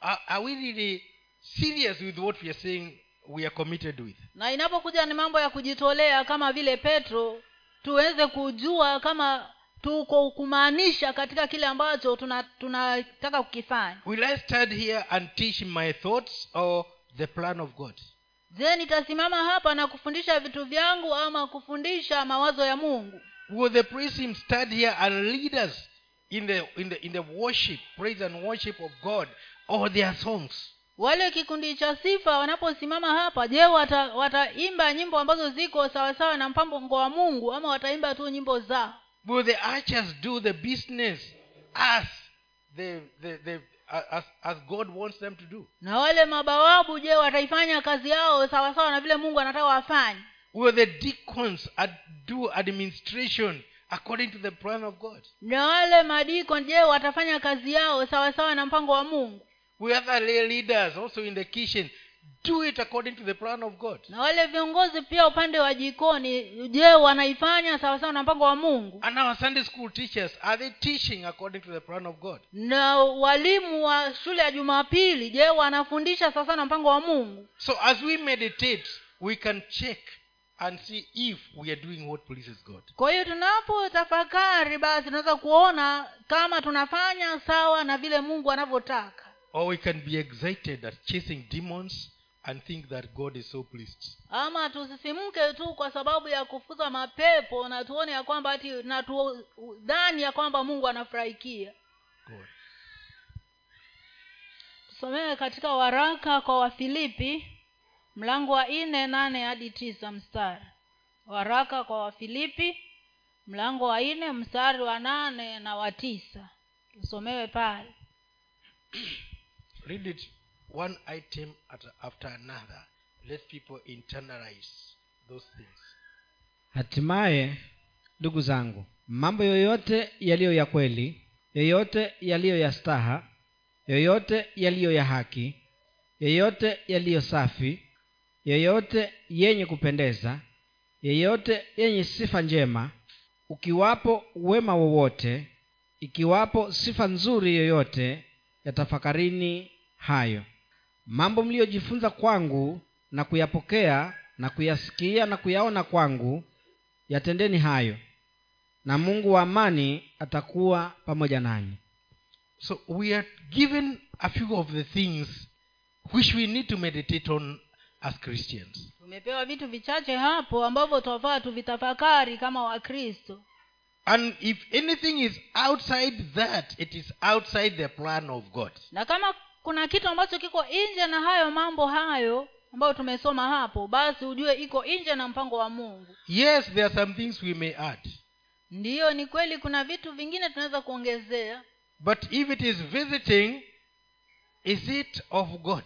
are, are we really serious with what we are saying we are committed with? na inapokuja ni mambo ya kujitolea kama vile petro tuweze kujua kama tuko kumaanisha katika kile ambacho tunataka tuna kukifanya Will I stand here and teach my thoughts or the plan of God? je nitasimama hapa na kufundisha vitu vyangu ama kufundisha mawazo ya mungu Will the stand here and lead us in the in the in the worship, praise and worship of God, or their songs? wale kikundi cha sifa wanaposimama hapa je wata- wataimba nyimbo ambazo ziko sawasawa na mpango wa mungu ama wataimba tu nyimbo zao Will the archers do the business as the, the, the as, as God wants them to do? na wale mabawabu je wataifanya kazi yao sawasawa na vile mungu anataka wafanye Will the deacons ad- do administration according to the plan of God? na wale madiko je watafanya kazi yao sawasawa na mpango wa mungu we other lay leaders also in the kitchen do it according to the plan of God? na wale viongozi pia upande wa jikoni je wanaifanya sawasawa na mpango wa mungu And our Sunday school teachers, are they teaching according to the plan of God? na walimu wa shule ya jumapili je wanafundisha sawasawa na mpango wa mungu So as we meditate, we can check and see if we are doing what pleases God. kwa hiyo tunapotafakari basi tunaweza kuona kama tunafanya sawa na vile mungu anavyotaka Or we can be excited at chasing demons and think that God is so pleased. ama tusisimke tu kwa sababu ya kufuza mapepo na tuone ya kwamba ati na tudhani ya kwamba mungu anafurahikia God. tusomewe katika waraka kwa wafilipi mlango wa nne nane hadi tisa mstari waraka kwa wafilipi mlango wa nne mstari wa nane na wa tisa tusomewe pale Read it one item after another. Let people internalize those things. hatimaye ndugu zangu mambo yoyote yaliyo ya kweli yoyote yaliyo ya staha yoyote yaliyo ya haki yoyote yaliyo safi yoyote yenye kupendeza yeyote yenye sifa njema ukiwapo wema wowote ikiwapo sifa nzuri yoyote yatafakarini hayo. Mambo mliyojifunza kwangu na kuyapokea na kuyasikia na kuyaona kwangu yatendeni hayo na mungu wa amani atakuwa pamoja nanyi. So we are given a few of the things which we need to meditate on as Christians. tumepewa vitu vichache hapo ambavyo twafaa tuvitafakari kama wakristo And if anything is outside that, it is outside the plan of God. na kama kuna kitu ambacho kiko nje na hayo mambo hayo ambayo tumesoma hapo basi ujue iko nje na mpango wa mungu Yes, there are some things we may add. ndiyo ni kweli kuna vitu vingine tunaweza kuongezea But if it is visiting, is it of God?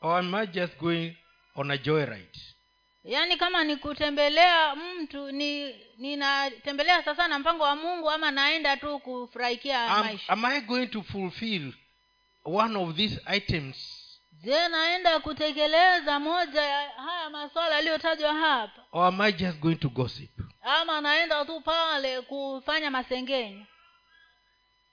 Or am I just going on a joyride? yaani kama ni kutembelea mtu ni ninatembelea sasa na mpango wa mungu ama naenda tu kufurahikia Am, maisha am I going to fulfill one of these items? je naenda kutekeleza moja ya haya maswala yaliyotajwa hapa Or am I just going to gossip? ama naenda tu pale kufanya masengenyo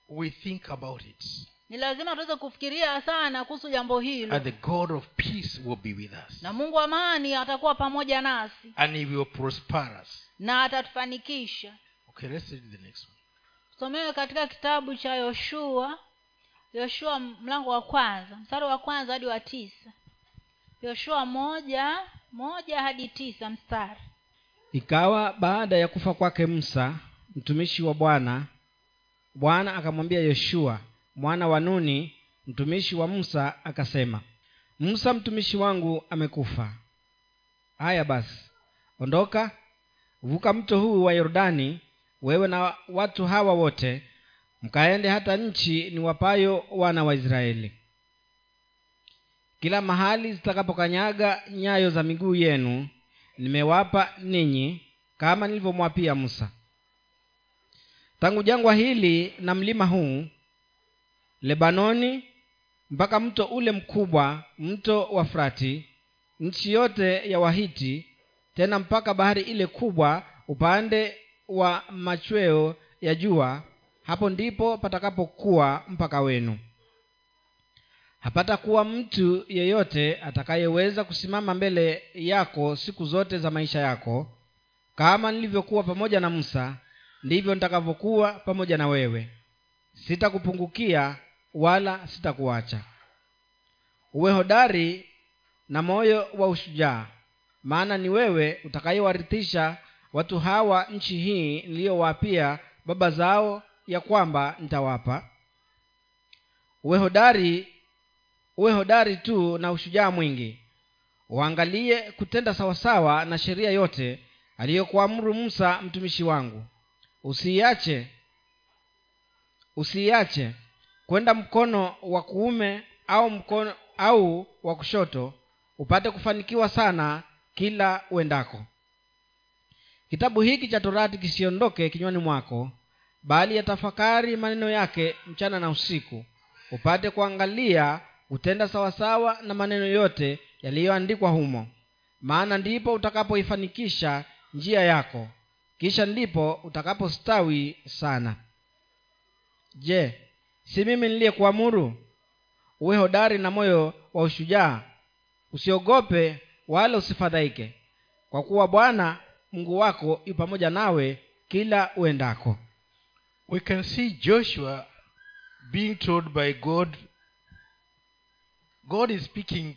We think about it. Ni lazima tuweze kufikiria sana kuhusu jambo hilo. And the God of peace will be with us. na mungu wa amani atakuwa pamoja nasi. And he will prosper us. na atatufanikisha. Okay, let's read the next one. tusomewe katika kitabu cha yoshua. Yoshua mlango wa kwanza. Mstari wa kwanza hadi wa tisa. Yoshua moja moja hadi tisa mstari. Ikawa baada ya kufa kwake musa mtumishi wa bwana bwana akamwambia yoshua mwana wa nuni mtumishi wa musa akasema musa mtumishi wangu amekufa. Haya basi ondoka vuka mto huu wa yordani wewe na watu hawa wote mkaende hata nchi ni wapayo wana wa israeli. Kila mahali zitakapokanyaga nyayo za miguu yenu nimewapa ninyi kama nilivyomwapia musa. Tangu jangwa hili na mlima huu lebanoni mpaka mto ule mkubwa mto wa frati nchi yote ya wahiti tena mpaka bahari ile kubwa upande wa machweo ya jua hapo ndipo patakapokuwa mpaka wenu. Hapatakuwa mtu yeyote atakayeweza kusimama mbele yako siku zote za maisha yako. Kama nilivyokuwa pamoja na musa ndivyo nitakavyokuwa pamoja na wewe. Sitakupungukia wala sitakuacha. Uwe hodari na moyo wa ushujaa maana ni wewe utakayewarithisha watu hawa nchi hii niliyowaapia baba zao ya kwamba nitawapa. Uwe hodari uwe hodari tu na ushujaa mwingi. Uangalie kutenda sawasawa na sheria yote aliyokuamuru musa mtumishi wangu. Usiiache usiiache kwenda mkono wa kuume au mkono au wa kushoto upate kufanikiwa sana kila uendako. Kitabu hiki cha torati kisiondoke kinywani mwako bali yatafakari maneno yake mchana na usiku upate kuangalia kutenda sawasawa na maneno yote yaliyoandikwa humo. Maana ndipo utakapoifanikisha njia yako kisha ndipo utakapostawi sana. Je si mimi niliyekuamuru uwe hodari na moyo wa ushujaa usiogope wala usifadhaike kwa kuwa bwana mungu wako yu pamoja nawe kila uendako We can see Joshua being told by God, God is speaking,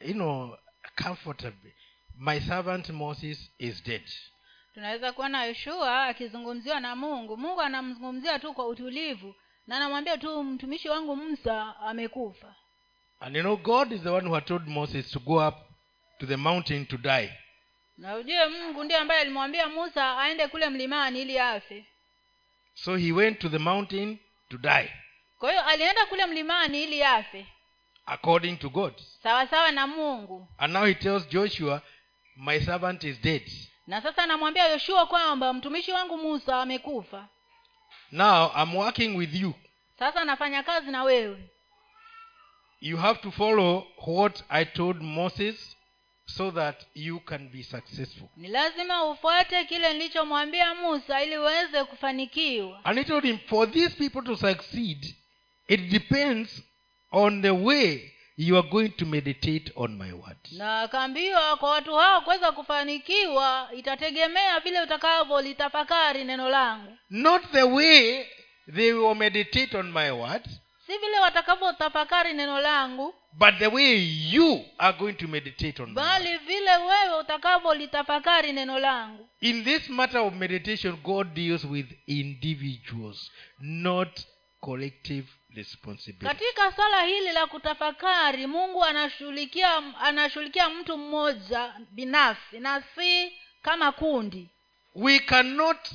you know, comfortably. My servant Moses is dead. tunaweza kuona yoshua akizungumziwa na mungu mungu anamzungumzia tu kwa utulivu na namwambia tu mtumishi wangu musa amekufa And you know, God is the one who had told Moses to go up to the mountain to die. na ujue mungu ndiye ambaye alimwambia musa aende kule mlimani ili afe So he went to the mountain to die, kwa hiyo alienda kule mlimani ili afe according to God. sawa sawa na mungu And now he tells Joshua, My servant is dead. na sasa anamwambia yoshua kwamba mtumishi wangu musa amekufa Now I'm working with you. sasa nafanya kazi na wewe You have to follow what I told Moses so that you can be successful. ni lazima ufuate kile nilichomwambia musa ili uweze kufanikiwa And he told him, For these people to succeed, it depends on the way you are going to meditate on my word. na akaambiwa kwa watu hao kuweza kufanikiwa itategemea vile utakavyolitafakari neno langu. Not the way they will meditate on my word, si vile watakavyotafakari neno langu but the way you are going to meditate on bali vile wewe utakavyolitafakari neno langu. In this matter of meditation god deals with individuals not collective responsibility. Katika swala hili la kutafakari mungu anashughulikia anashughulikia mtu mmoja binafsi na si kama kundi. We cannot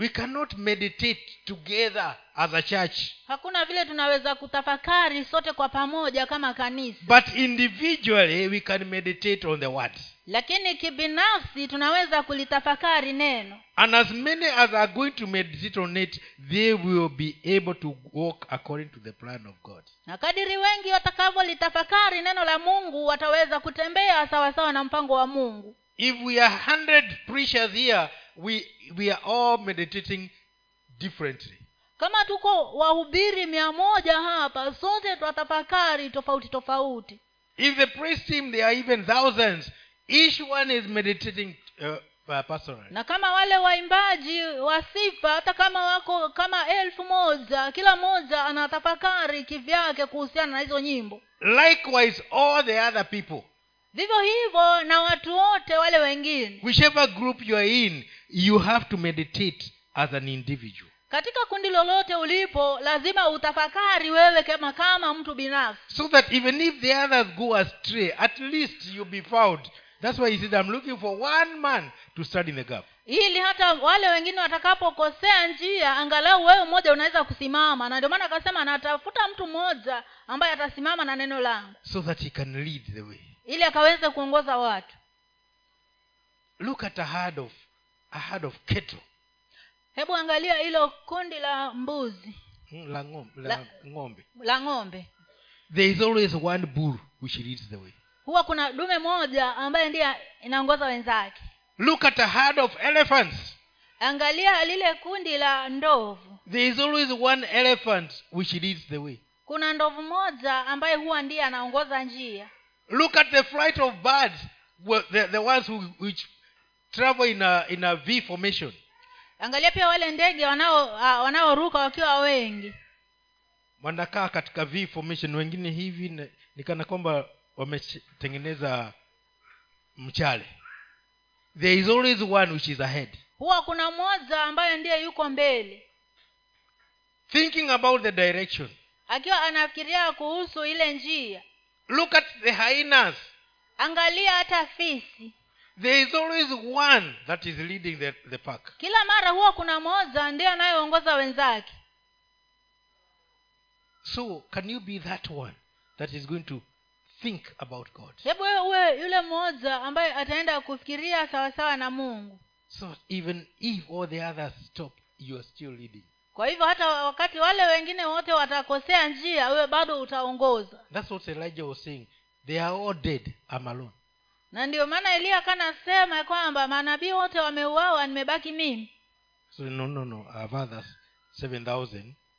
we cannot meditate together as a church. Hakuna vile tunaweza kutafakari sote kwa pamoja kama kanisa. But individually we can meditate on the word. Lakini kibinafsi tunaweza kulitafakari neno. And as many as are going to meditate on it they will be able to walk according to the plan of god. Na kadiri wengi watakavyolitafakari neno la mungu wataweza kutembea sawasawa na mpango wa mungu. If we are 100 preachers here we we are all meditating differently. Kama tuko wahubiri mia moja hapa sote twatafakari tofauti tofauti. If the praise team there are even thousands each one is meditating uh, uh, personally na kama wale waimbaji wa sifa hata kama wako kama elfu moja kila mmoja anatafakari kivyake kuhusiana na hizo nyimbo. Likewise all the other people vivyo hivyo na watu wote wale wengine. Whichever group you are in you have to meditate as an individual. Katika kundi lolote ulipo lazima utafakari wewe kama kama mtu binafsi. So that even if the others go astray at least you'll be found. That's why he said i'm looking for one man to stand in the gap. Ili hata wale wengine watakapokosea njia angalau wewe mmoja unaweza kusimama. Na ndio maana akasema natafuta mtu mmoja ambaye atasimama na neno langu. So that he can lead the way ili akaweze kuongoza watu. Look at a herd of a herd of cattle. Hebu angalia hilo kundi la mbuzi. Hmm, la, ngom, la, La- ng'ombe. la ng'ombe. There is always one bull which leads the way. Huwa kuna dume moja ambaye ndiye inaongoza wenzake. Look at a herd of elephants. Angalia lile kundi la ndovu. There is always one elephant which leads the way. Kuna ndovu moja ambaye huwa ndiye anaongoza njia look at the flight of birds the, the ones who, which travel in a, in a v formation. Angalia pia wale ndege wanaoruka wakiwa wengi. Wanakaa katika v formation wengine hivi nikana kwamba wametengeneza mchale. There is always one which is ahead. Huwa kuna mmoja ambaye ndiye yuko mbele. Thinking about the direction. Akiwa anafikiria kuhusu ile njia look at the hyenas. Angalia hata fisi. There is always one that is leading the, the pack. Kila mara huwa kuna moja ndiye anayeongoza wenzake. So can you be that one that is going to think about god? Hebu wewe uwe yule mmoja ambaye ataenda kufikiria sawasawa na mungu. So even if all the others stop you are still leading kwa hivyo hata wakati wale wengine wote watakosea njia wewe bado utaongoza. That's what elijah was saying. They are all dead. I'm alone. Na ndio maana eliya kanasema kwamba manabii wote wameuawa nimebaki mimi. So no no no. I have others seven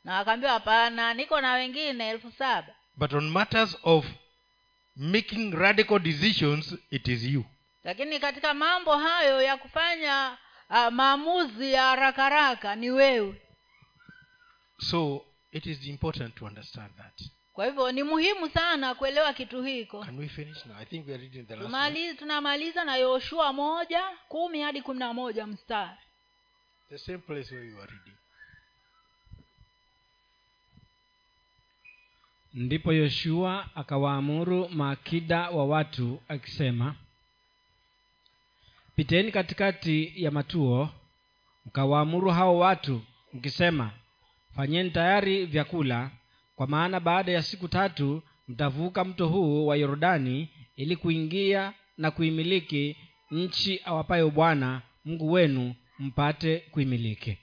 na akaambiwa hapana niko na wengine elfu saba. But on matters of making radical decisions it is you. Lakini katika mambo hayo ya kufanya uh, maamuzi ya haraka haraka ni wewe so it is important to understand that. Kwa hivyo ni muhimu sana kuelewa kitu hiko. Can we finish now? I think we are reading the last. Tumali, tunamaliza na yoshua moja kumi hadi kumi na moja mstari. The same place where you are reading. Ndipo yoshua akawaamuru maakida wa watu akisema piteni katikati ya matuo mkawaamuru hao watu mkisema fanyeni tayari vyakula kwa maana baada ya siku tatu mtavuka mto huu wa yordani ili kuingia na kuimiliki nchi awapayo bwana mungu wenu mpate kuimiliki.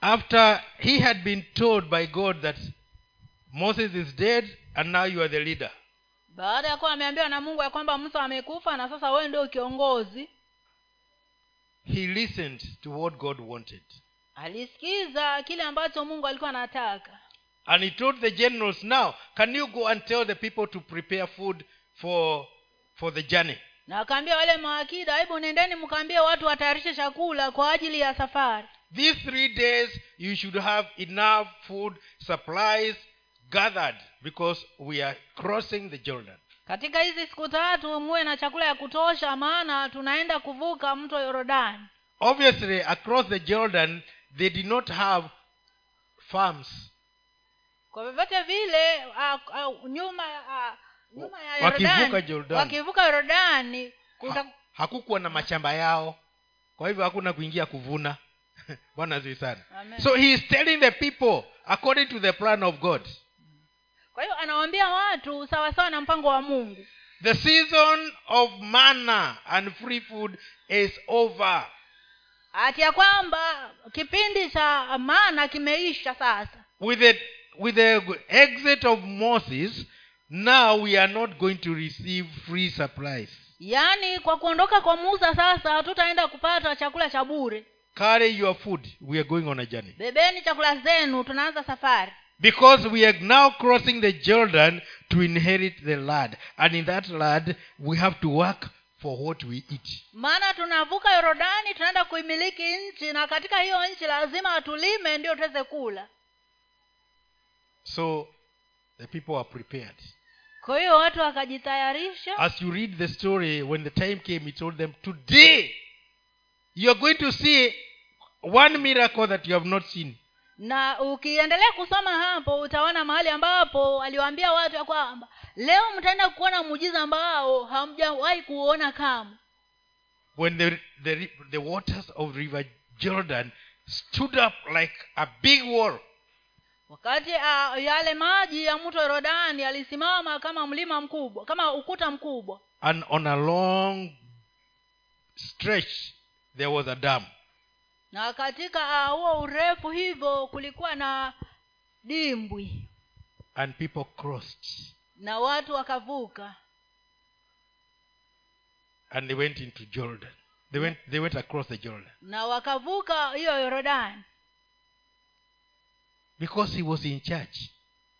After he had been told by god that moses is dead and now you are the leader. Baada ya kuwa ameambiwa na mungu ya kwamba musa amekufa na sasa wewe ndio kiongozi he listened to what god wanted alisikiza kile ambacho mungu alikuwa anataka. And he told the generals now can you go and tell the people to prepare food for for the journey? Na akaambia wale maakida hebu nendeni mkaambie watu watayarishe chakula kwa ajili ya safari. These three days you should have enough food supplies gathered because we are crossing the jordan. Katika hizi siku tatu muwe na chakula ya kutosha maana tunaenda kuvuka mto yorodani. Obviously across the jordan they did not have farms. Kwa vyovyote vile uh, uh, nyuma uh, nyuma ya Wakivuka Yordani- wakivuka kuta, ha, hakukuwa na mashamba yao. Kwa hivyo hakuna kuingia kuvuna. Bwana zii sana. Amen. so he is telling the people according to the plan of god. Kwa hiyo anawaambia watu sawasawa na mpango wa mungu. The season of manna and free food is over hati ya kwamba kipindi cha mana kimeisha sasa. With the with the exit of moses now we are not going to receive free supplies. Yaani kwa kuondoka kwa musa sasa hatutaenda kupata chakula cha bure. Carry your food. We are going on a journey. Bebeni chakula zenu tunaanza safari. Because we are now crossing the jordan to inherit the land. And in that land we have to work for what we eat. Maana tunavuka yorodani tunaenda kuimiliki nchi na katika hiyo nchi lazima tulime ndio tuweze kula. So the people are prepared. Kwa hiyo watu wakajitayarisha. As you read the story when the time came he told them today you are going to see one miracle that you have not seen na ukiendelea kusoma hapo utaona mahali ambapo aliwaambia watu ya kwamba leo mtaenda kuona muujiza ambao hamjawahi kuona kamwe. When the, the, the waters of river jordan stood up like a big wall. Wakati uh, yale maji ya mto yorodani yalisimama kama mlima mkubwa kama ukuta mkubwa. And on a long stretch there was a dam na katika huo urefu hivyo kulikuwa na dimbwi. And people crossed. Na watu wakavuka. And they went into jordan. They went, they went across the jordan. Na wakavuka hiyo yorodani. Because he was in charge.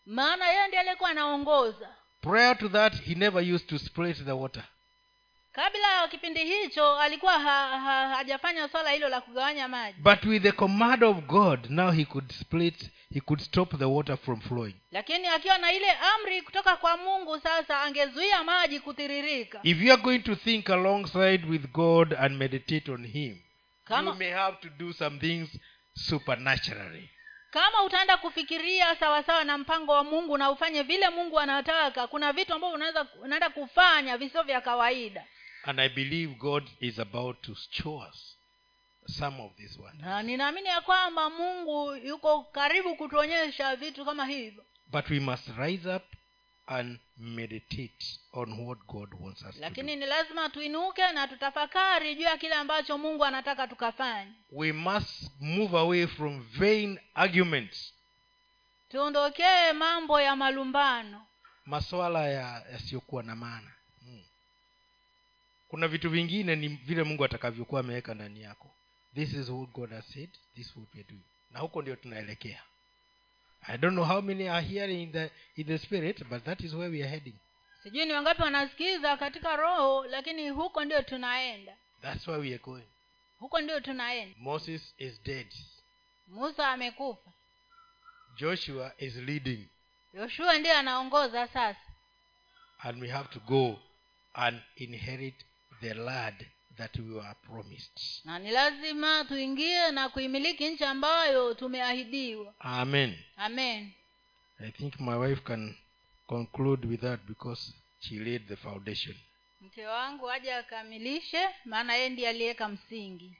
Maana yeye ndiye alikuwa anaongoza. Prior to that he never used to split the water kabla ya kipindi hicho alikuwa ha, ha, hajafanya swala hilo la kugawanya maji. But with the command of god now he could split he could stop the water from flowing. Lakini akiwa na ile amri kutoka kwa mungu sasa angezuia maji kutiririka. If you are going to think alongside with god and meditate on him you may have to do some things supernaturally. Kama utaenda kufikiria sawasawa na mpango wa mungu na ufanye vile mungu anataka kuna vitu ambavyo unaenda kufanya visio vya kawaida and i believe god is about to show us some of these wonders. Na ninaamini ya kwamba mungu yuko karibu kutuonyesha vitu kama hivyo. But we must rise up and meditate on what god wants us to do. lakini ni lazima tuinuke na tutafakari juu ya kile ambacho mungu anataka tukafanye. We must move away from vain arguments. Tuondokee mambo ya malumbano. Maswala ya na maana. Kuna vitu vingine ni vile mungu atakavyokuwa ameweka ndani yako. This is what god has said this is what we do na huko ndio tunaelekea. I don't know how many are hearing in the, in the spirit but that is where we are heading. Sijui ni wangapi wanasikiza katika roho lakini huko ndio tunaenda. That's where we are going. Huko ndio tunaenda. Moses is dead. Musa amekufa. Joshua is leading. Yoshua ndiye anaongoza sasa. And we have to go and inherit the land that we were promised. Na ni lazima tuingie na kuimiliki nchi ambayo tumeahidiwa. Amen. Amen. I think my wife can conclude with that because she laid the foundation. Mke wangu aje akamilishe maana yeye ndiye aliweka msingi